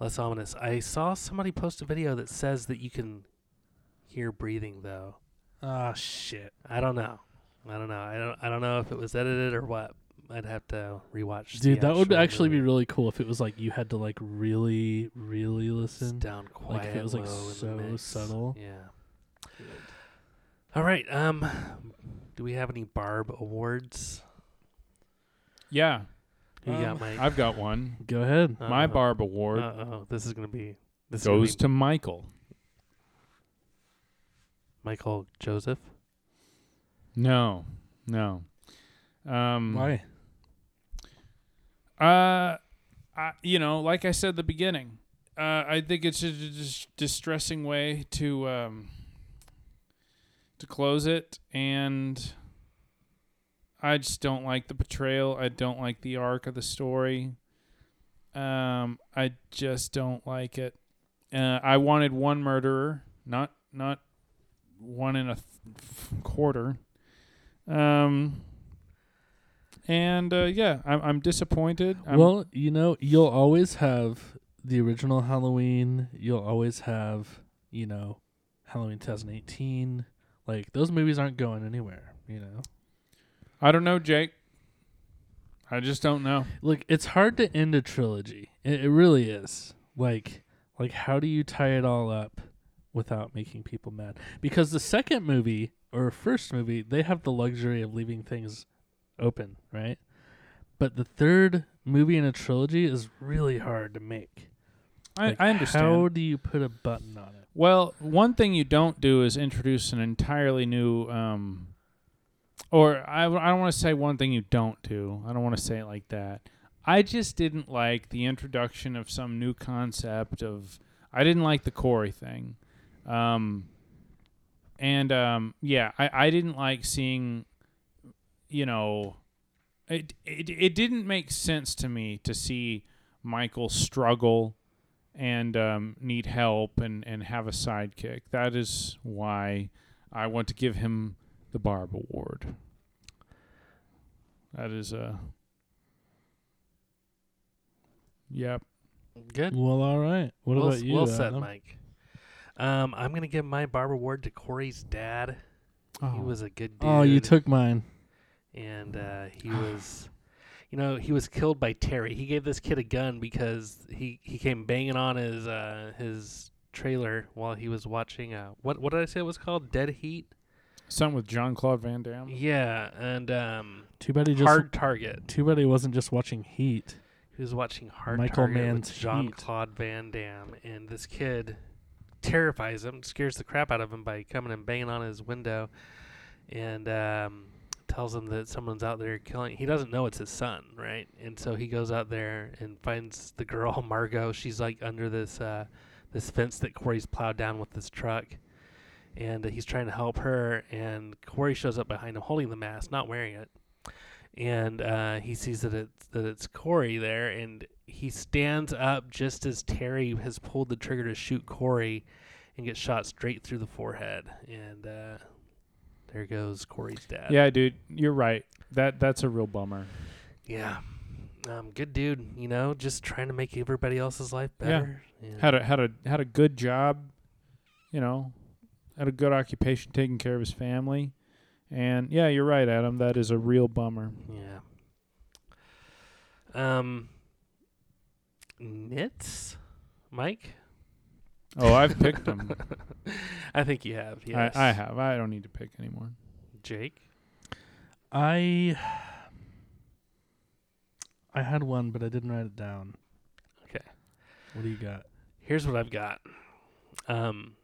less ominous. I saw somebody post a video that says that you can hear breathing though. Ah, shit. I don't know. I don't know. I don't. I don't know if it was edited or what. I'd have to rewatch. Dude, the that would actual actually be really cool if it was like you had to like really, really It's listen. down quiet. Like if it was, like, low so subtle. Yeah. All right. Um, do we have any Barb awards? Yeah. You Um, got, Mike? I've got one. Go ahead. My Uh-oh. Barb Award Uh-oh. This is gonna be. This goes is to gonna Michael. Michael Joseph. No. No. Um Why? Uh, I, you know, like I said at the beginning, uh, I think it's a dis- distressing way to um, to close it, and I just don't like the portrayal. I don't like the arc of the story. Um, I just don't like it. Uh, I wanted one murderer, not not one and a th- quarter. Um, and uh, yeah, I'm, I'm disappointed. I'm, well, you know, you'll always have the original Halloween. You'll always have, you know, Halloween 2018. Like those movies aren't going anywhere. You know, I don't know, Jake. I just don't know. look, it's hard to end a trilogy. It, it really is. Like, like how do you tie it all up without making people mad? Because the second movie or first movie, they have the luxury of leaving things open, right? But the third movie in a trilogy is really hard to make. I, Like, I understand. How do you put a button on it? Well, one thing you don't do is introduce an entirely new, um, or I, I don't want to say one thing you don't do. I don't want to say it like that. I just didn't like the introduction of some new concept of. I didn't like the Corey thing, um, and um, yeah, I, I didn't like seeing, you know, it, it it didn't make sense to me to see Michael struggle and um, need help and, and have a sidekick. That is why I want to give him the Barb Award. That is a. Yep. Good. Well, all right. What well, about you? Well said, Adam? Mike. Um, I'm gonna give my Barb Award to Corey's dad. He Oh. was a good dude. Oh, you took mine. And uh, he was, you know, he was killed by Terry. He gave this kid a gun because he he came banging on his uh, his trailer while he was watching. Uh, what what did I say it was called? Dead Heat. Something with John Claude Van Damme. Yeah, and um, Too bad he just. Hard Target. Too bad he wasn't just watching Heat. He was watching Hard Michael Target Mann's with Heat. Claude Van Damme, and this kid terrifies him, scares the crap out of him by coming and banging on his window, and um, tells him that someone's out there killing. He doesn't know it's his son, right? And so he goes out there and finds the girl [LAUGHS] Margot. She's like under this uh, this fence that Corey's plowed down with this truck. And uh, he's trying to help her, and Corey shows up behind him holding the mask, not wearing it and uh, he sees that it's that it's Corey there, and he stands up just as Terry has pulled the trigger to shoot Corey, and gets shot straight through the forehead, and uh, there goes Corey's dad. Yeah, dude, you're right. That that's a real bummer. yeah, Um, good dude, you know, just trying to make everybody else's life Yeah. better. Yeah. Had a had a had a good job, you know, had a good occupation, taking care of his family, and yeah, you're right, Adam. That is a real bummer. Yeah. Um. Nits, Mike. Oh, I've picked them. [LAUGHS] I think you have. Yes. I, I have. I don't need to pick anymore. Jake. I [SIGHS] I had one, but I didn't write it down. Okay. What do you got? Here's what I've got. Um,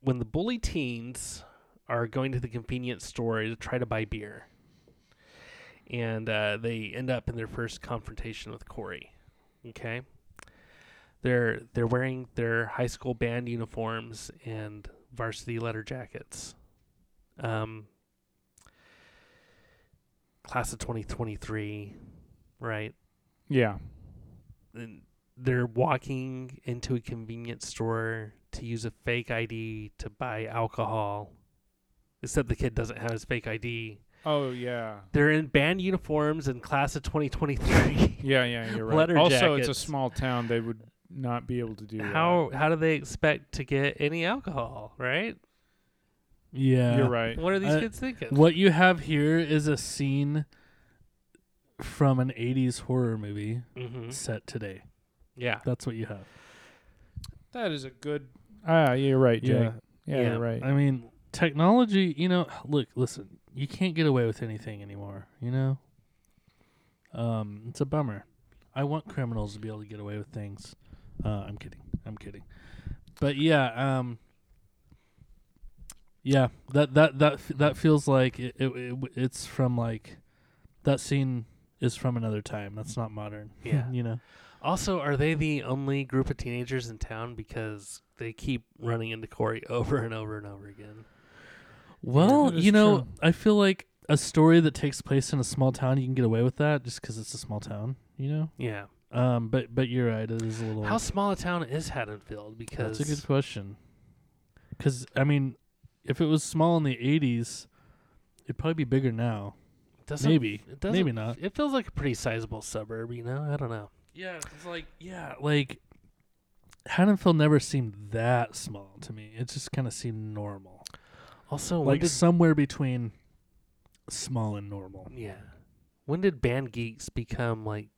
when the bully teens are going to the convenience store to try to buy beer, and uh, they end up in their first confrontation with Corey. Okay, they're they're wearing their high school band uniforms and varsity letter jackets. Um, class of 2023, right? Yeah. and they're walking into a convenience store to use a fake ID to buy alcohol. Except the kid doesn't have his fake ID. Oh yeah. They're in band uniforms in class of 2023. Yeah, yeah, you're [LAUGHS] right. Letter also, it's a small town. They would not be able to do how how do they expect to get any alcohol, right? Yeah. You're right. What are these I- kids thinking? What you have here is a scene from an 80s horror movie hmm set today. Yeah. That's what you have. That is a good. Ah, you're right, Jake. Yeah, Yeah. you're right. I mean, technology, you know, look, listen, you can't get away with anything anymore, you know? Um, it's a bummer. I want criminals to be able to get away with things. Uh, I'm kidding. I'm kidding. But yeah, um yeah, that that that that feels like it, it, it it's from like that scene is from another time. That's not modern. [LAUGHS] Yeah. you know. Also, are they the only group of teenagers in town because they keep running into Corey [LAUGHS] over and over and over again? Well, that is you know, true. I feel like a story that takes place in a small town, you can get away with that just because it's a small town, you know. Yeah. Um, but but you're right, it is a little. How small a town is Haddonfield? Because That's a good question. Because I mean, if it was small in the '80s, it'd probably be bigger now. doesn't, Maybe, it doesn't, maybe not. It feels like a pretty sizable suburb, you know. I don't know. Yeah, it's like yeah, like Haddonfield never seemed that small to me. It just kind of seemed normal, Also, like somewhere between small and normal. yeah, when did band geeks become like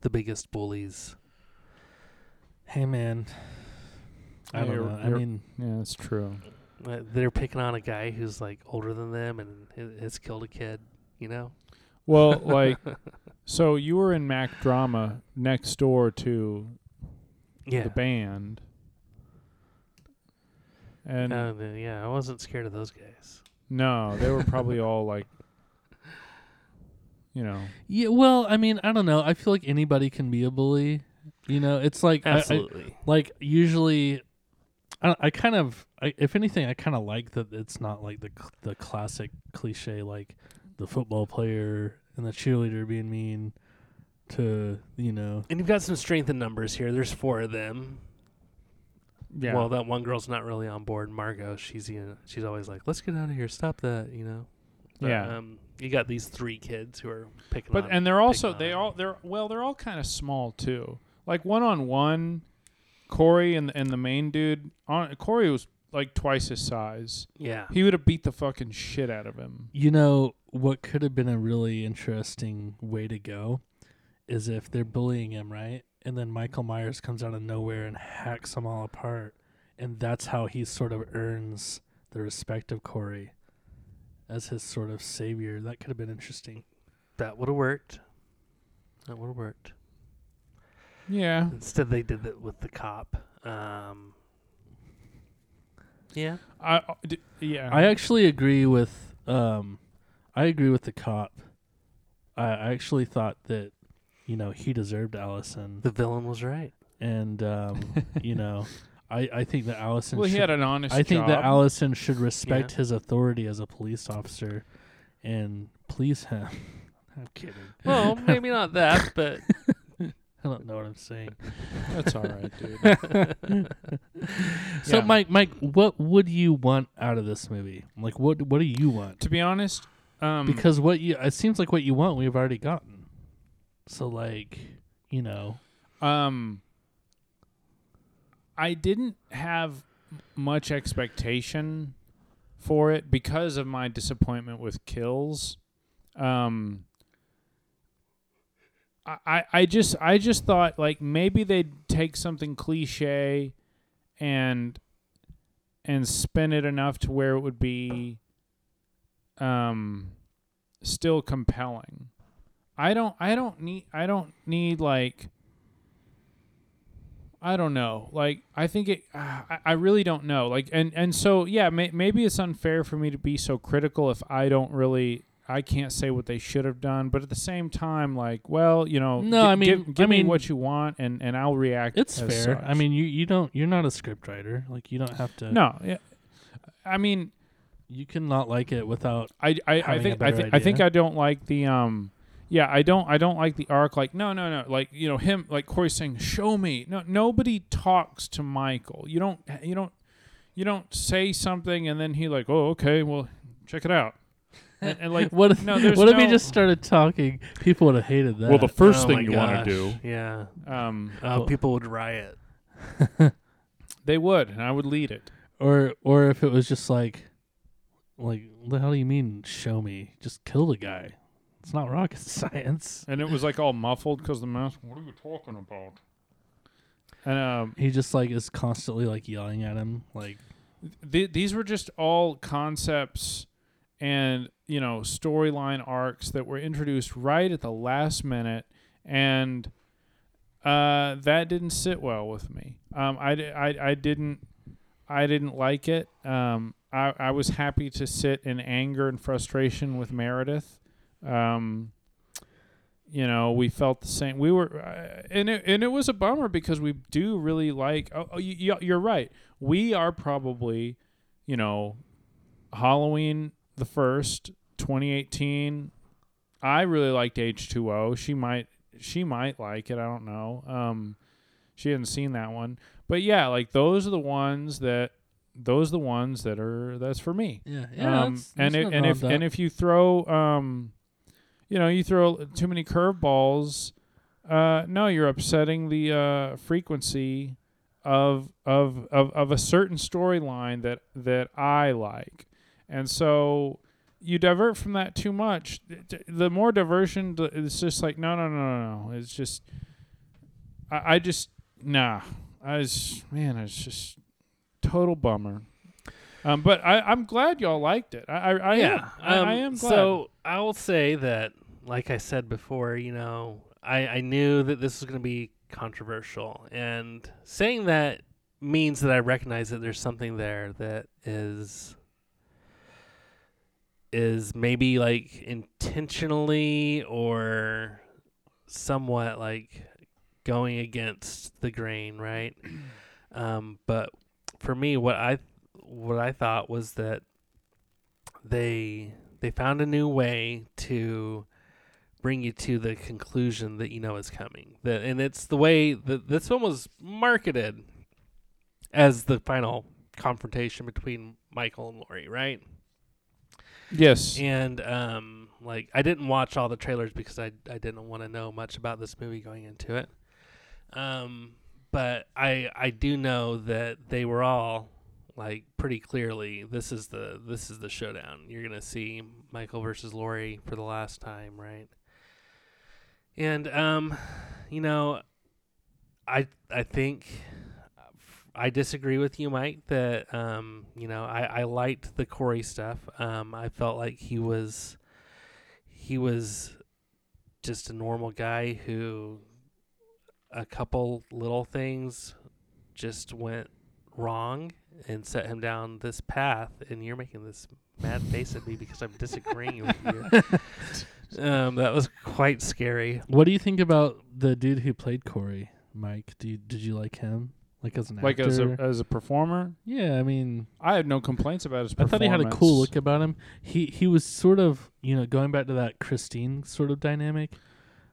the biggest bullies? Hey man, I Yeah, don't know. I mean, yeah, that's true. Uh, They're picking on a guy who's like older than them and has killed a kid. You know? Well, [LAUGHS] like, so you were in Mac Drama next door to Yeah. the band, and Uh, yeah, I wasn't scared of those guys. no, they were probably all like, you know, yeah. Well, I mean, I don't know. I feel like anybody can be a bully. You know, it's like I- I, Absolutely. like usually I, I kind of I, if anything i kind of like that it's not like the the classic cliche like the football player and the cheerleader being mean to you know and you've got some strength in numbers here. There's four of them. yeah. Well, that one girl's not really on board. Margot, she's you know, she's always like, "Let's get out of here. Stop that," you know. But, Yeah. Um, you got these three kids who are picking up. but on. and they're also they all they're well they're all kind of small too. Like one on one, Corey and and the main dude on Corey was like twice his size. yeah. He would have beat the fucking shit out of him. you know what could have been a really interesting way to go is if they're bullying him right and then michael myers comes out of nowhere and hacks them all apart and that's how he sort of earns the respect of corey as his sort of savior that could have been interesting That would have worked. That would have worked. Yeah. Instead, they did it with the cop. Um, yeah. I uh, yeah. I actually agree with um I agree with the cop. I, I actually thought that you know he deserved Allison The villain was right. and um you know [LAUGHS] I I think that Allison well, he should, had an honest. I think that. Allison should respect his authority as a police officer and please him. [LAUGHS] I'm kidding. [LAUGHS] Well, maybe not that, but [LAUGHS] I don't know what I'm saying. That's all right, dude. So Yeah. Mike Mike what would you want out of this movie? Like what what do you want? to be honest, um, Because what you it seems like what you want we've already gotten. So like, you know, Um, I didn't have much expectation for it because of my disappointment with kills. Um, I, I, just I just thought like maybe they'd take something cliche and and spin it enough to where it would be um still compelling. I don't I don't need I don't need like I don't know. Like I think it [SIGHS] I, I really don't know. Like and and so yeah, may, maybe it's unfair for me to be so critical if I don't really I can't say what they should have done, but at the same time like, well, you know, No, gi- I mean- give, give I me mean, what you want and and I'll react it's fair. such. I mean, you you don't you're not a script writer. Like you don't have to. no, yeah. I mean, you can not like it without. I I, I think I think I think. I don't like the um yeah I don't I don't like the arc like no no no like you know him like Corey saying show me no nobody talks to Michael you don't you don't you don't say something and then he like oh okay well check it out and, and like [LAUGHS] What if, no there's what if no, he just started talking? People would have hated that. well the first Oh thing you want to do Yeah. um Uh, Well- people would riot. [LAUGHS] they would and I would lead it or or if it was just like, like what the hell do you mean? Show me? Just kill the guy. It's not rocket [LAUGHS] science. and it was like all muffled because the mask what are you talking about and um He just like is constantly like yelling at him. Like th- these were just all concepts and you know storyline arcs that were introduced right at the last minute and uh, that didn't sit well with me um, I, I, I didn't I didn't like it um, I, I was happy to sit in anger and frustration with Meredith um, you know we felt the same we were uh, and it, and it was a bummer because we do really like oh, oh you, you're right. We are probably you know halloween the first 2018 i really liked h2o she might she might like it. I don't know. Um she hadn't seen that one. But yeah like those are the ones that those are the ones that are that's for me. Yeah, um, and it, and if and if you throw um, you know, you throw too many curveballs, uh, no, you're upsetting the uh, frequency of of of of a certain storyline that that I like, and so you divert from that too much. The more diversion, it's just like no, no, no, no, no. It's just I, I just nah. I was man, it's just total bummer. Um, but I, I'm glad y'all liked it. I, I, I yeah, am. I, I um, am glad. So I will say that, like I said before, you know, I, I knew that this was going to be controversial, and saying that means that I recognize that there's something there that is is maybe like intentionally or somewhat like going against the grain, right? [CLEARS THROAT] Um, but for me, what I what I thought was that they they found a new way to bring you to the conclusion that you know is coming. That and it's the way that this film was marketed as the final confrontation between Michael and Laurie, right? yes, And um, like I didn't watch all the trailers because I I didn't want to know much about this movie going into it. Um, but I I do know that they were all like pretty clearly this is the this is the showdown. You're gonna see Michael versus Laurie for the last time, right? And um, you know, I I think I disagree with you, Mike. That um, you know, I, I liked the Corey stuff. Um, I felt like he was he was just a normal guy who a couple little things just went wrong and set him down this path. And you're making this mad face at me because I'm disagreeing with you. [LAUGHS] Um, that was quite scary. what do you think about the dude who played Corey, Mike? Do you, did you like him? Like as an like actor? as a as a performer, yeah, I mean, I had no complaints about his. I thought he had a cool look about him. He he was sort of you know going back to that Christine sort of dynamic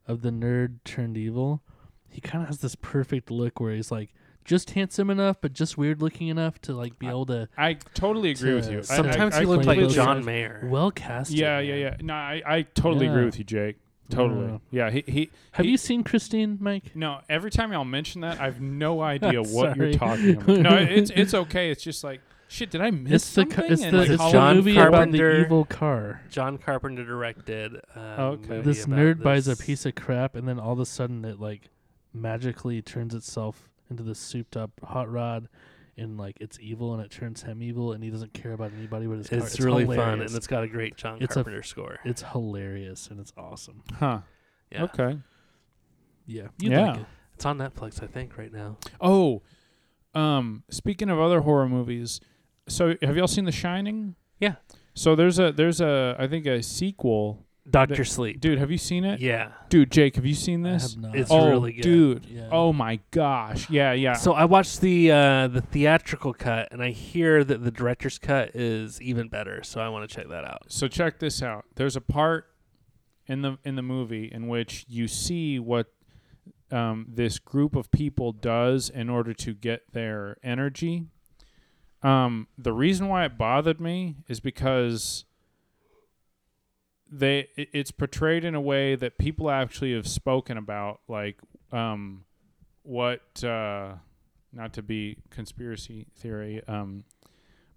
of the nerd turned evil. He kind of has this perfect look where he's like just handsome enough, but just weird looking enough to like be I- able to I totally agree to- with you. Sometimes I, he I looked like John agree. Mayer. well cast. Yeah, yeah, yeah. No, I, I totally Yeah. agree with you, Jake. Totally. Yeah. He he. Have he- you seen Christine, Mike? No. Every time y'all mention that, I have no [LAUGHS] idea what you're talking about. No, [LAUGHS] it's it's okay. It's just like shit. Did I miss It's something? ca- it's And, the, like, it's how the long- John movie about Carpenter. the evil car. John Carpenter directed. Um, Okay. This about nerd buys a piece of crap, and then all of a sudden it like magically turns itself into this souped up hot rod, and like it's evil, and it turns him evil, and he doesn't care about anybody but his car. It's, really fun, and it's got a great John It's a- Carpenter score. it's hilarious and it's awesome. Huh. Yeah, Okay. Yeah, you'd Yeah. like it. it's on Netflix, I think, right now. Oh, um, speaking of other horror movies, so have y'all seen The Shining? Yeah. So there's a there's a I think a sequel. Doctor Sleep. Dude, have you seen it? Yeah, Dude, Jake, have you seen I this? have not. It's oh, really good. dude. Yeah. Oh my gosh. Yeah, yeah. So I watched the uh, the theatrical cut, and I hear that the director's cut is even better. So I want to check that out. so check this out. There's a part in the in the movie in which you see what um, this group of people does in order to get their energy. Um, the reason why it bothered me is because they it's portrayed in a way that people actually have spoken about, like um, what uh, not to be conspiracy theory, um,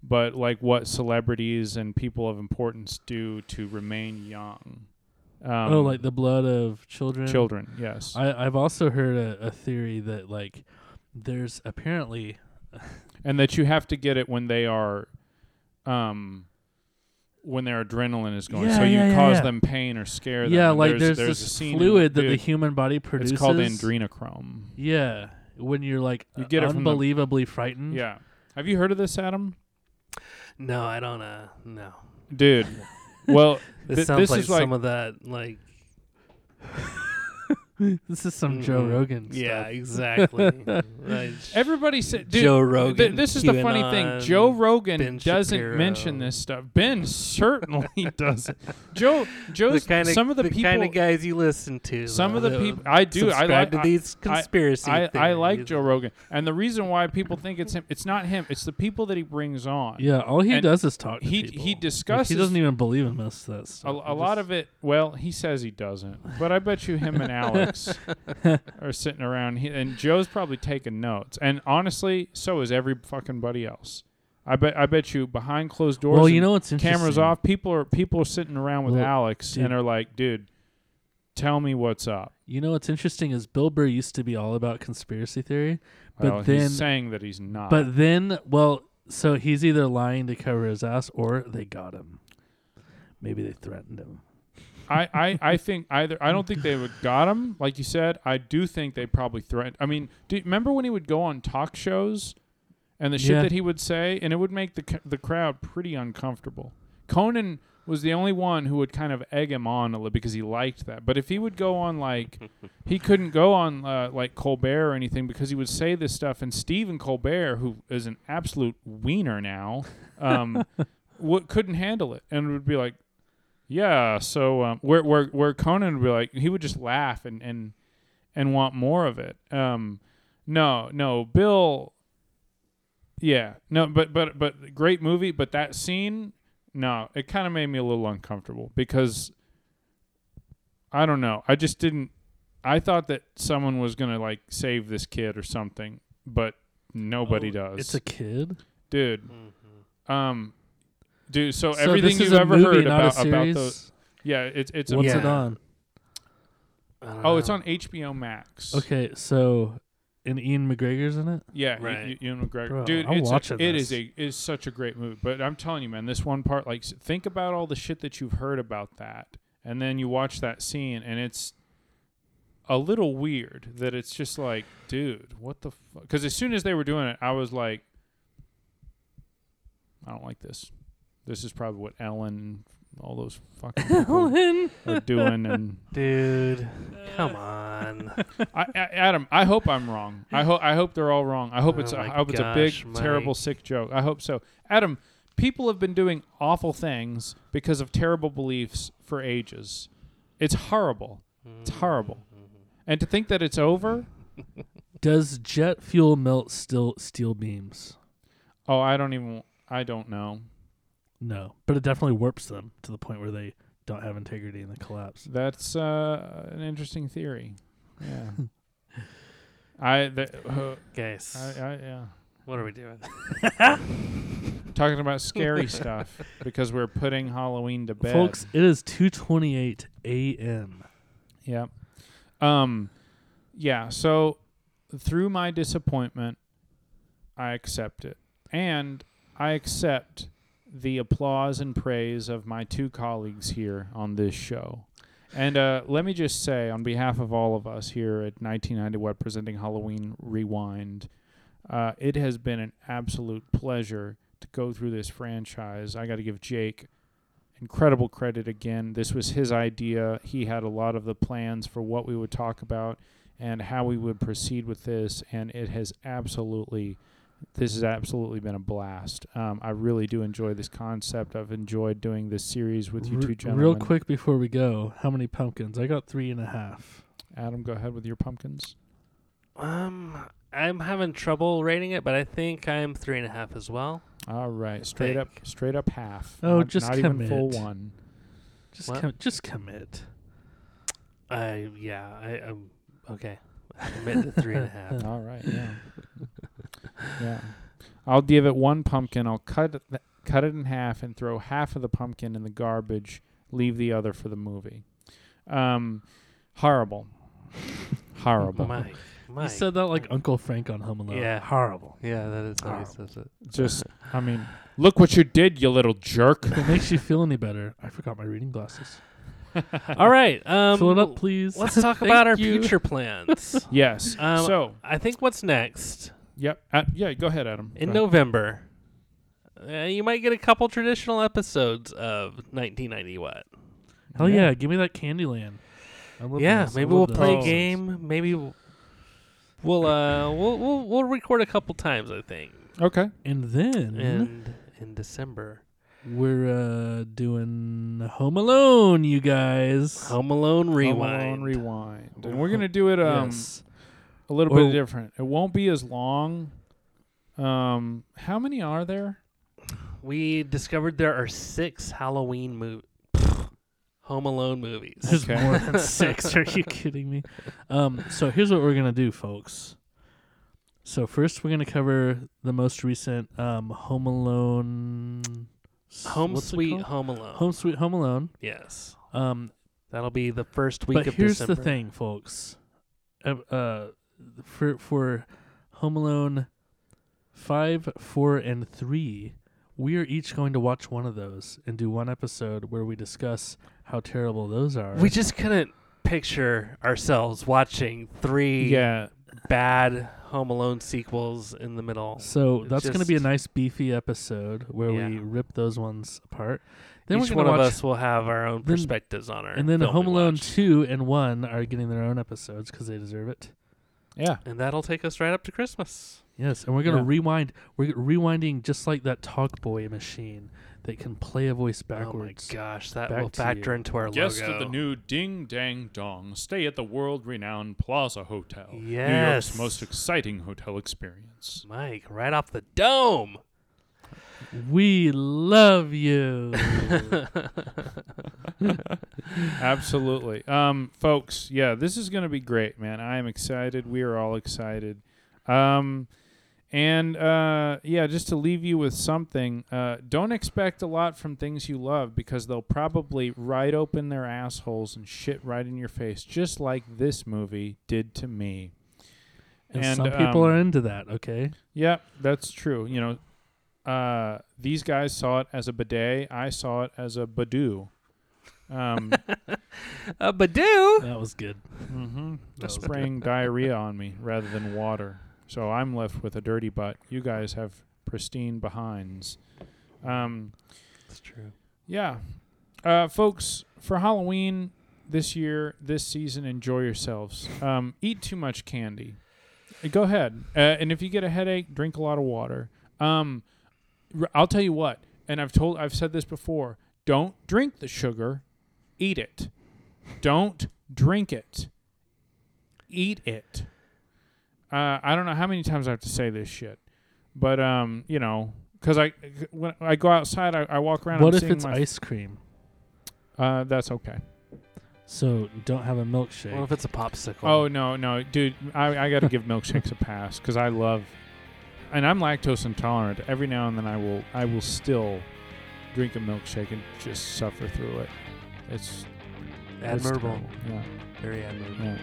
but like what celebrities and people of importance do to remain young. Um, oh, like the blood of children. children, yes. I I've also heard a, a theory that like there's apparently and that you have to get it when they are um when their adrenaline is going so you yeah, yeah, cause yeah. them pain or scare them yeah And like there's, a this scene in- fluid that the human body produces. it's called adrenochrome Yeah, when you're like You get from the- unbelievably frightened. yeah have you heard of this adam No, I don't. Uh, no. dude [LAUGHS] well This th- sounds this like is like some of that, like [LAUGHS] this is some Joe Mhm. Rogan. yeah, stuff. exactly. [LAUGHS] Right. everybody said dude, Joe th- Rogan. this is the funny thing joe rogan Ben doesn't Shapiro. mention this stuff ben certainly [LAUGHS] doesn't joe The joe's kind of some of the, people kind of guys you listen to. some of the people i do i like to these conspiracy. I, I like. Joe Rogan, and the reason why people think it's him, it's not him. It's the people that he brings on. Yeah, all he And does is talk. To he- people. he Like, discusses- he doesn't even believe in most of that stuff. a lot of it. Well, he says he doesn't, but I bet you him and [LAUGHS] Are sitting around, and Joe's probably taking notes. And honestly, so is every fucking buddy else. I bet. I bet you behind closed doors. Well, you know what's interesting? cameras off. People are people are sitting around with Well, Alex dude. and are like, dude, tell me what's up. You know what's interesting is Bill Burr used to be all about conspiracy theory, But well, then- he's saying that he's not. but then, well, so he's either lying to cover his ass or they got him. Maybe they threatened him. I, I, I think either I don't think they would got him like you said. I do think they probably threatened. I mean, do you remember when he would go on talk shows and the shit Yeah. that he would say, and it would make the the crowd pretty uncomfortable. Conan was the only one who would kind of egg him on a little because he liked that. But if he would go on like he couldn't go on uh, like Colbert or anything because he would say this stuff, and Stephen Colbert, who is an absolute wiener now, um, [LAUGHS] w- couldn't handle it and would be like, yeah. So um, where where where Conan would be like, he would just laugh and and and want more of it. Um, no, no, Bill. Yeah, no, but but but great movie. But that scene, no, it kind of made me a little uncomfortable because I don't know. I just didn't. I thought that someone was gonna like save this kid or something, but nobody Oh, does. It's a kid. dude. Mhm. Um, dude. So, So everything you've ever movie, heard about about series? the yeah, it's it's a What's it on? I don't oh, it's on HBO Max. Okay, so and Ian McGregor's in it. Yeah, Right. right. Ewan McGregor. Bro, Dude, I'm it's watching a, it this. is a is such a great movie. But I'm telling you, man, this one part, like, think about all the shit that you've heard about that, and then you watch that scene, and it's a little weird that it's just like, dude, what the fuck? Because as soon as they were doing it, I was like, I don't like this. This is probably what Ellen, all those fucking [LAUGHS] people are doing, and [LAUGHS] dude. Uh, come on. [LAUGHS] I, I, Adam, I hope I'm wrong. I hope I hope they're all wrong. I hope Oh it's a, my I hope it's a big, gosh, terrible, sick joke. I hope so. Adam, people have been doing awful things because of terrible beliefs for ages. It's horrible. It's horrible. Mm-hmm. And to think that it's over, Does jet fuel melt still steel beams? oh, I don't even. I don't know. No, but it definitely warps them to the point where they don't have integrity and they collapse. That's uh, an interesting theory. Yeah. [LAUGHS] I, the, uh, Guys, I, I, yeah. what are we doing? [LAUGHS] Talking about scary [LAUGHS] stuff because we're putting Halloween to bed. Folks, it is 2:28 a.m. Yeah. Um yeah, so through my disappointment I accept it. And I accept the applause and praise of my two colleagues here on this show. And uh, let me just say, on behalf of all of us here at 1990 Web presenting Halloween Rewind, uh, it has been an absolute pleasure to go through this franchise. I got to give Jake incredible credit again. This was his idea. He had a lot of the plans for what we would talk about and how we would proceed with this, and it has absolutely. This has absolutely been a blast. Um, I really do enjoy this concept. I've enjoyed doing this series with you R- two gentlemen. Real quick before we go, how many pumpkins? I got three and a half. Adam, go ahead with your pumpkins. Um, I'm having trouble rating it, but I think I'm three and a half as well. All right, straight up, straight up half. Oh, not, just not even full one. Just What? com- just commit. I yeah, I um okay. I [LAUGHS] commit to three and a half. All right, yeah, yeah. I'll give it one pumpkin. I'll cut it, th- cut it in half and throw half of the pumpkin in the garbage. Leave the other for the movie. Um, horrible, [LAUGHS] horrible. Mike, Mike. You said that like Uncle Frank on Home Alone. Yeah. horrible. yeah, that is how he Horrible. says it. Just, I mean, look what you did, you little jerk. If it makes you feel any better, I forgot my reading glasses. [LAUGHS] All right, um, Fill it up, please. let's talk [LAUGHS] about our you. future plans. Yes. Um, so, I think what's next yep. Uh, yeah. Go ahead, Adam. in Go. November. Uh, you might get a couple traditional episodes of 1990 what. Hell yeah. give me that Candyland. I love Yeah, those. I maybe love we'll those. play a Oh. game. Maybe we'll we'll, uh we'll, we'll we'll record a couple times. I think, Okay. And then and in December, we're uh, doing Home Alone, you guys. Home Alone Home Rewind. Alone Rewind, and we're gonna do it um yes. A little Or- bit different. It won't be as long. Um, how many are there? we discovered there are six Halloween mo- Home Alone movies. There's Okay. more than [LAUGHS] six. Are you kidding me? Um, so here's what we're gonna do, folks. So first, we're gonna cover the most recent um, Home Alone. Home Sweet? Home Alone. Home Sweet Home Alone. Yes, Um, that'll be the first week but of here's December. the thing, folks. Uh, uh, for for Home Alone five, four, and three, we are each going to watch one of those and do one episode where we discuss how terrible those are. We just couldn't picture ourselves watching three Yeah, bad Home Alone sequels in the middle. So It that's going to be a nice beefy episode where we rip those ones apart. Then Each one of us will have our own then- perspectives on our. and then Home Alone watched. two and one are getting their own episodes because they deserve it. Yeah. and that'll take us right up to Christmas. Yes, and we're going to Yeah. rewind. We're rewinding just like that Talk Boy machine that can play a voice backwards. Oh my gosh, that Back will factor you. into our Guest logo. of the new Ding Dang Dong. Stay at the world-renowned Plaza Hotel. New York's Yes. most exciting hotel experience. Mike, right off the dome. We love you. [LAUGHS] Absolutely. Um, folks, yeah, this is going to be great, man. I am excited. We are all excited. Um, and uh, yeah, just to leave you with something, uh, don't expect a lot from things you love because they'll probably right open their assholes and shit right in your face, just like this movie did to me. and, And, some people um, are into that. Okay. Yeah, that's true. You know, uh, these guys saw it as a bidet. I saw it as a badoo. Um, [LAUGHS] Uh, Badoo. That was good. mm-hmm. That was spraying diarrhea [LAUGHS] on me rather than water. So I'm left with a dirty butt. You guys have pristine behinds. Um, That's true. yeah, uh, folks, for Halloween this year, this season, enjoy yourselves. Um, eat too much candy. Uh, Go ahead, uh, and if you get a headache, drink a lot of water. Um, r- I'll tell you what, and I've told, I've said this before. Don't drink the sugar, eat it. Don't drink it. Eat it. Uh, I don't know how many times I have to say this shit, but um, you know, because I when I go outside, I, I walk around. What I'm if seeing it's my ice cream? Uh, that's okay. So don't have a milkshake. What if it's a popsicle? Oh no, no, dude, I I got to give milkshakes a pass because I love, and I'm lactose intolerant. Every now and then I will I will still drink a milkshake and just suffer through it. It's it's admirable. terrible. Yeah. Very admirable. Yeah.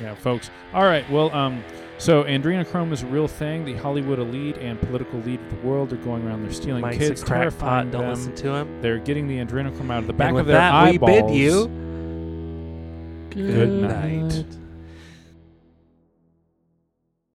Yeah, folks. All right. Well, um, so adrenochrome is a real thing. The Hollywood elite and political elite of the world are going around. They're stealing Mike's kids, terrifying Don't them. listen to him. They're getting the adrenochrome out of the back of their that, eyeballs. we bid you Good night.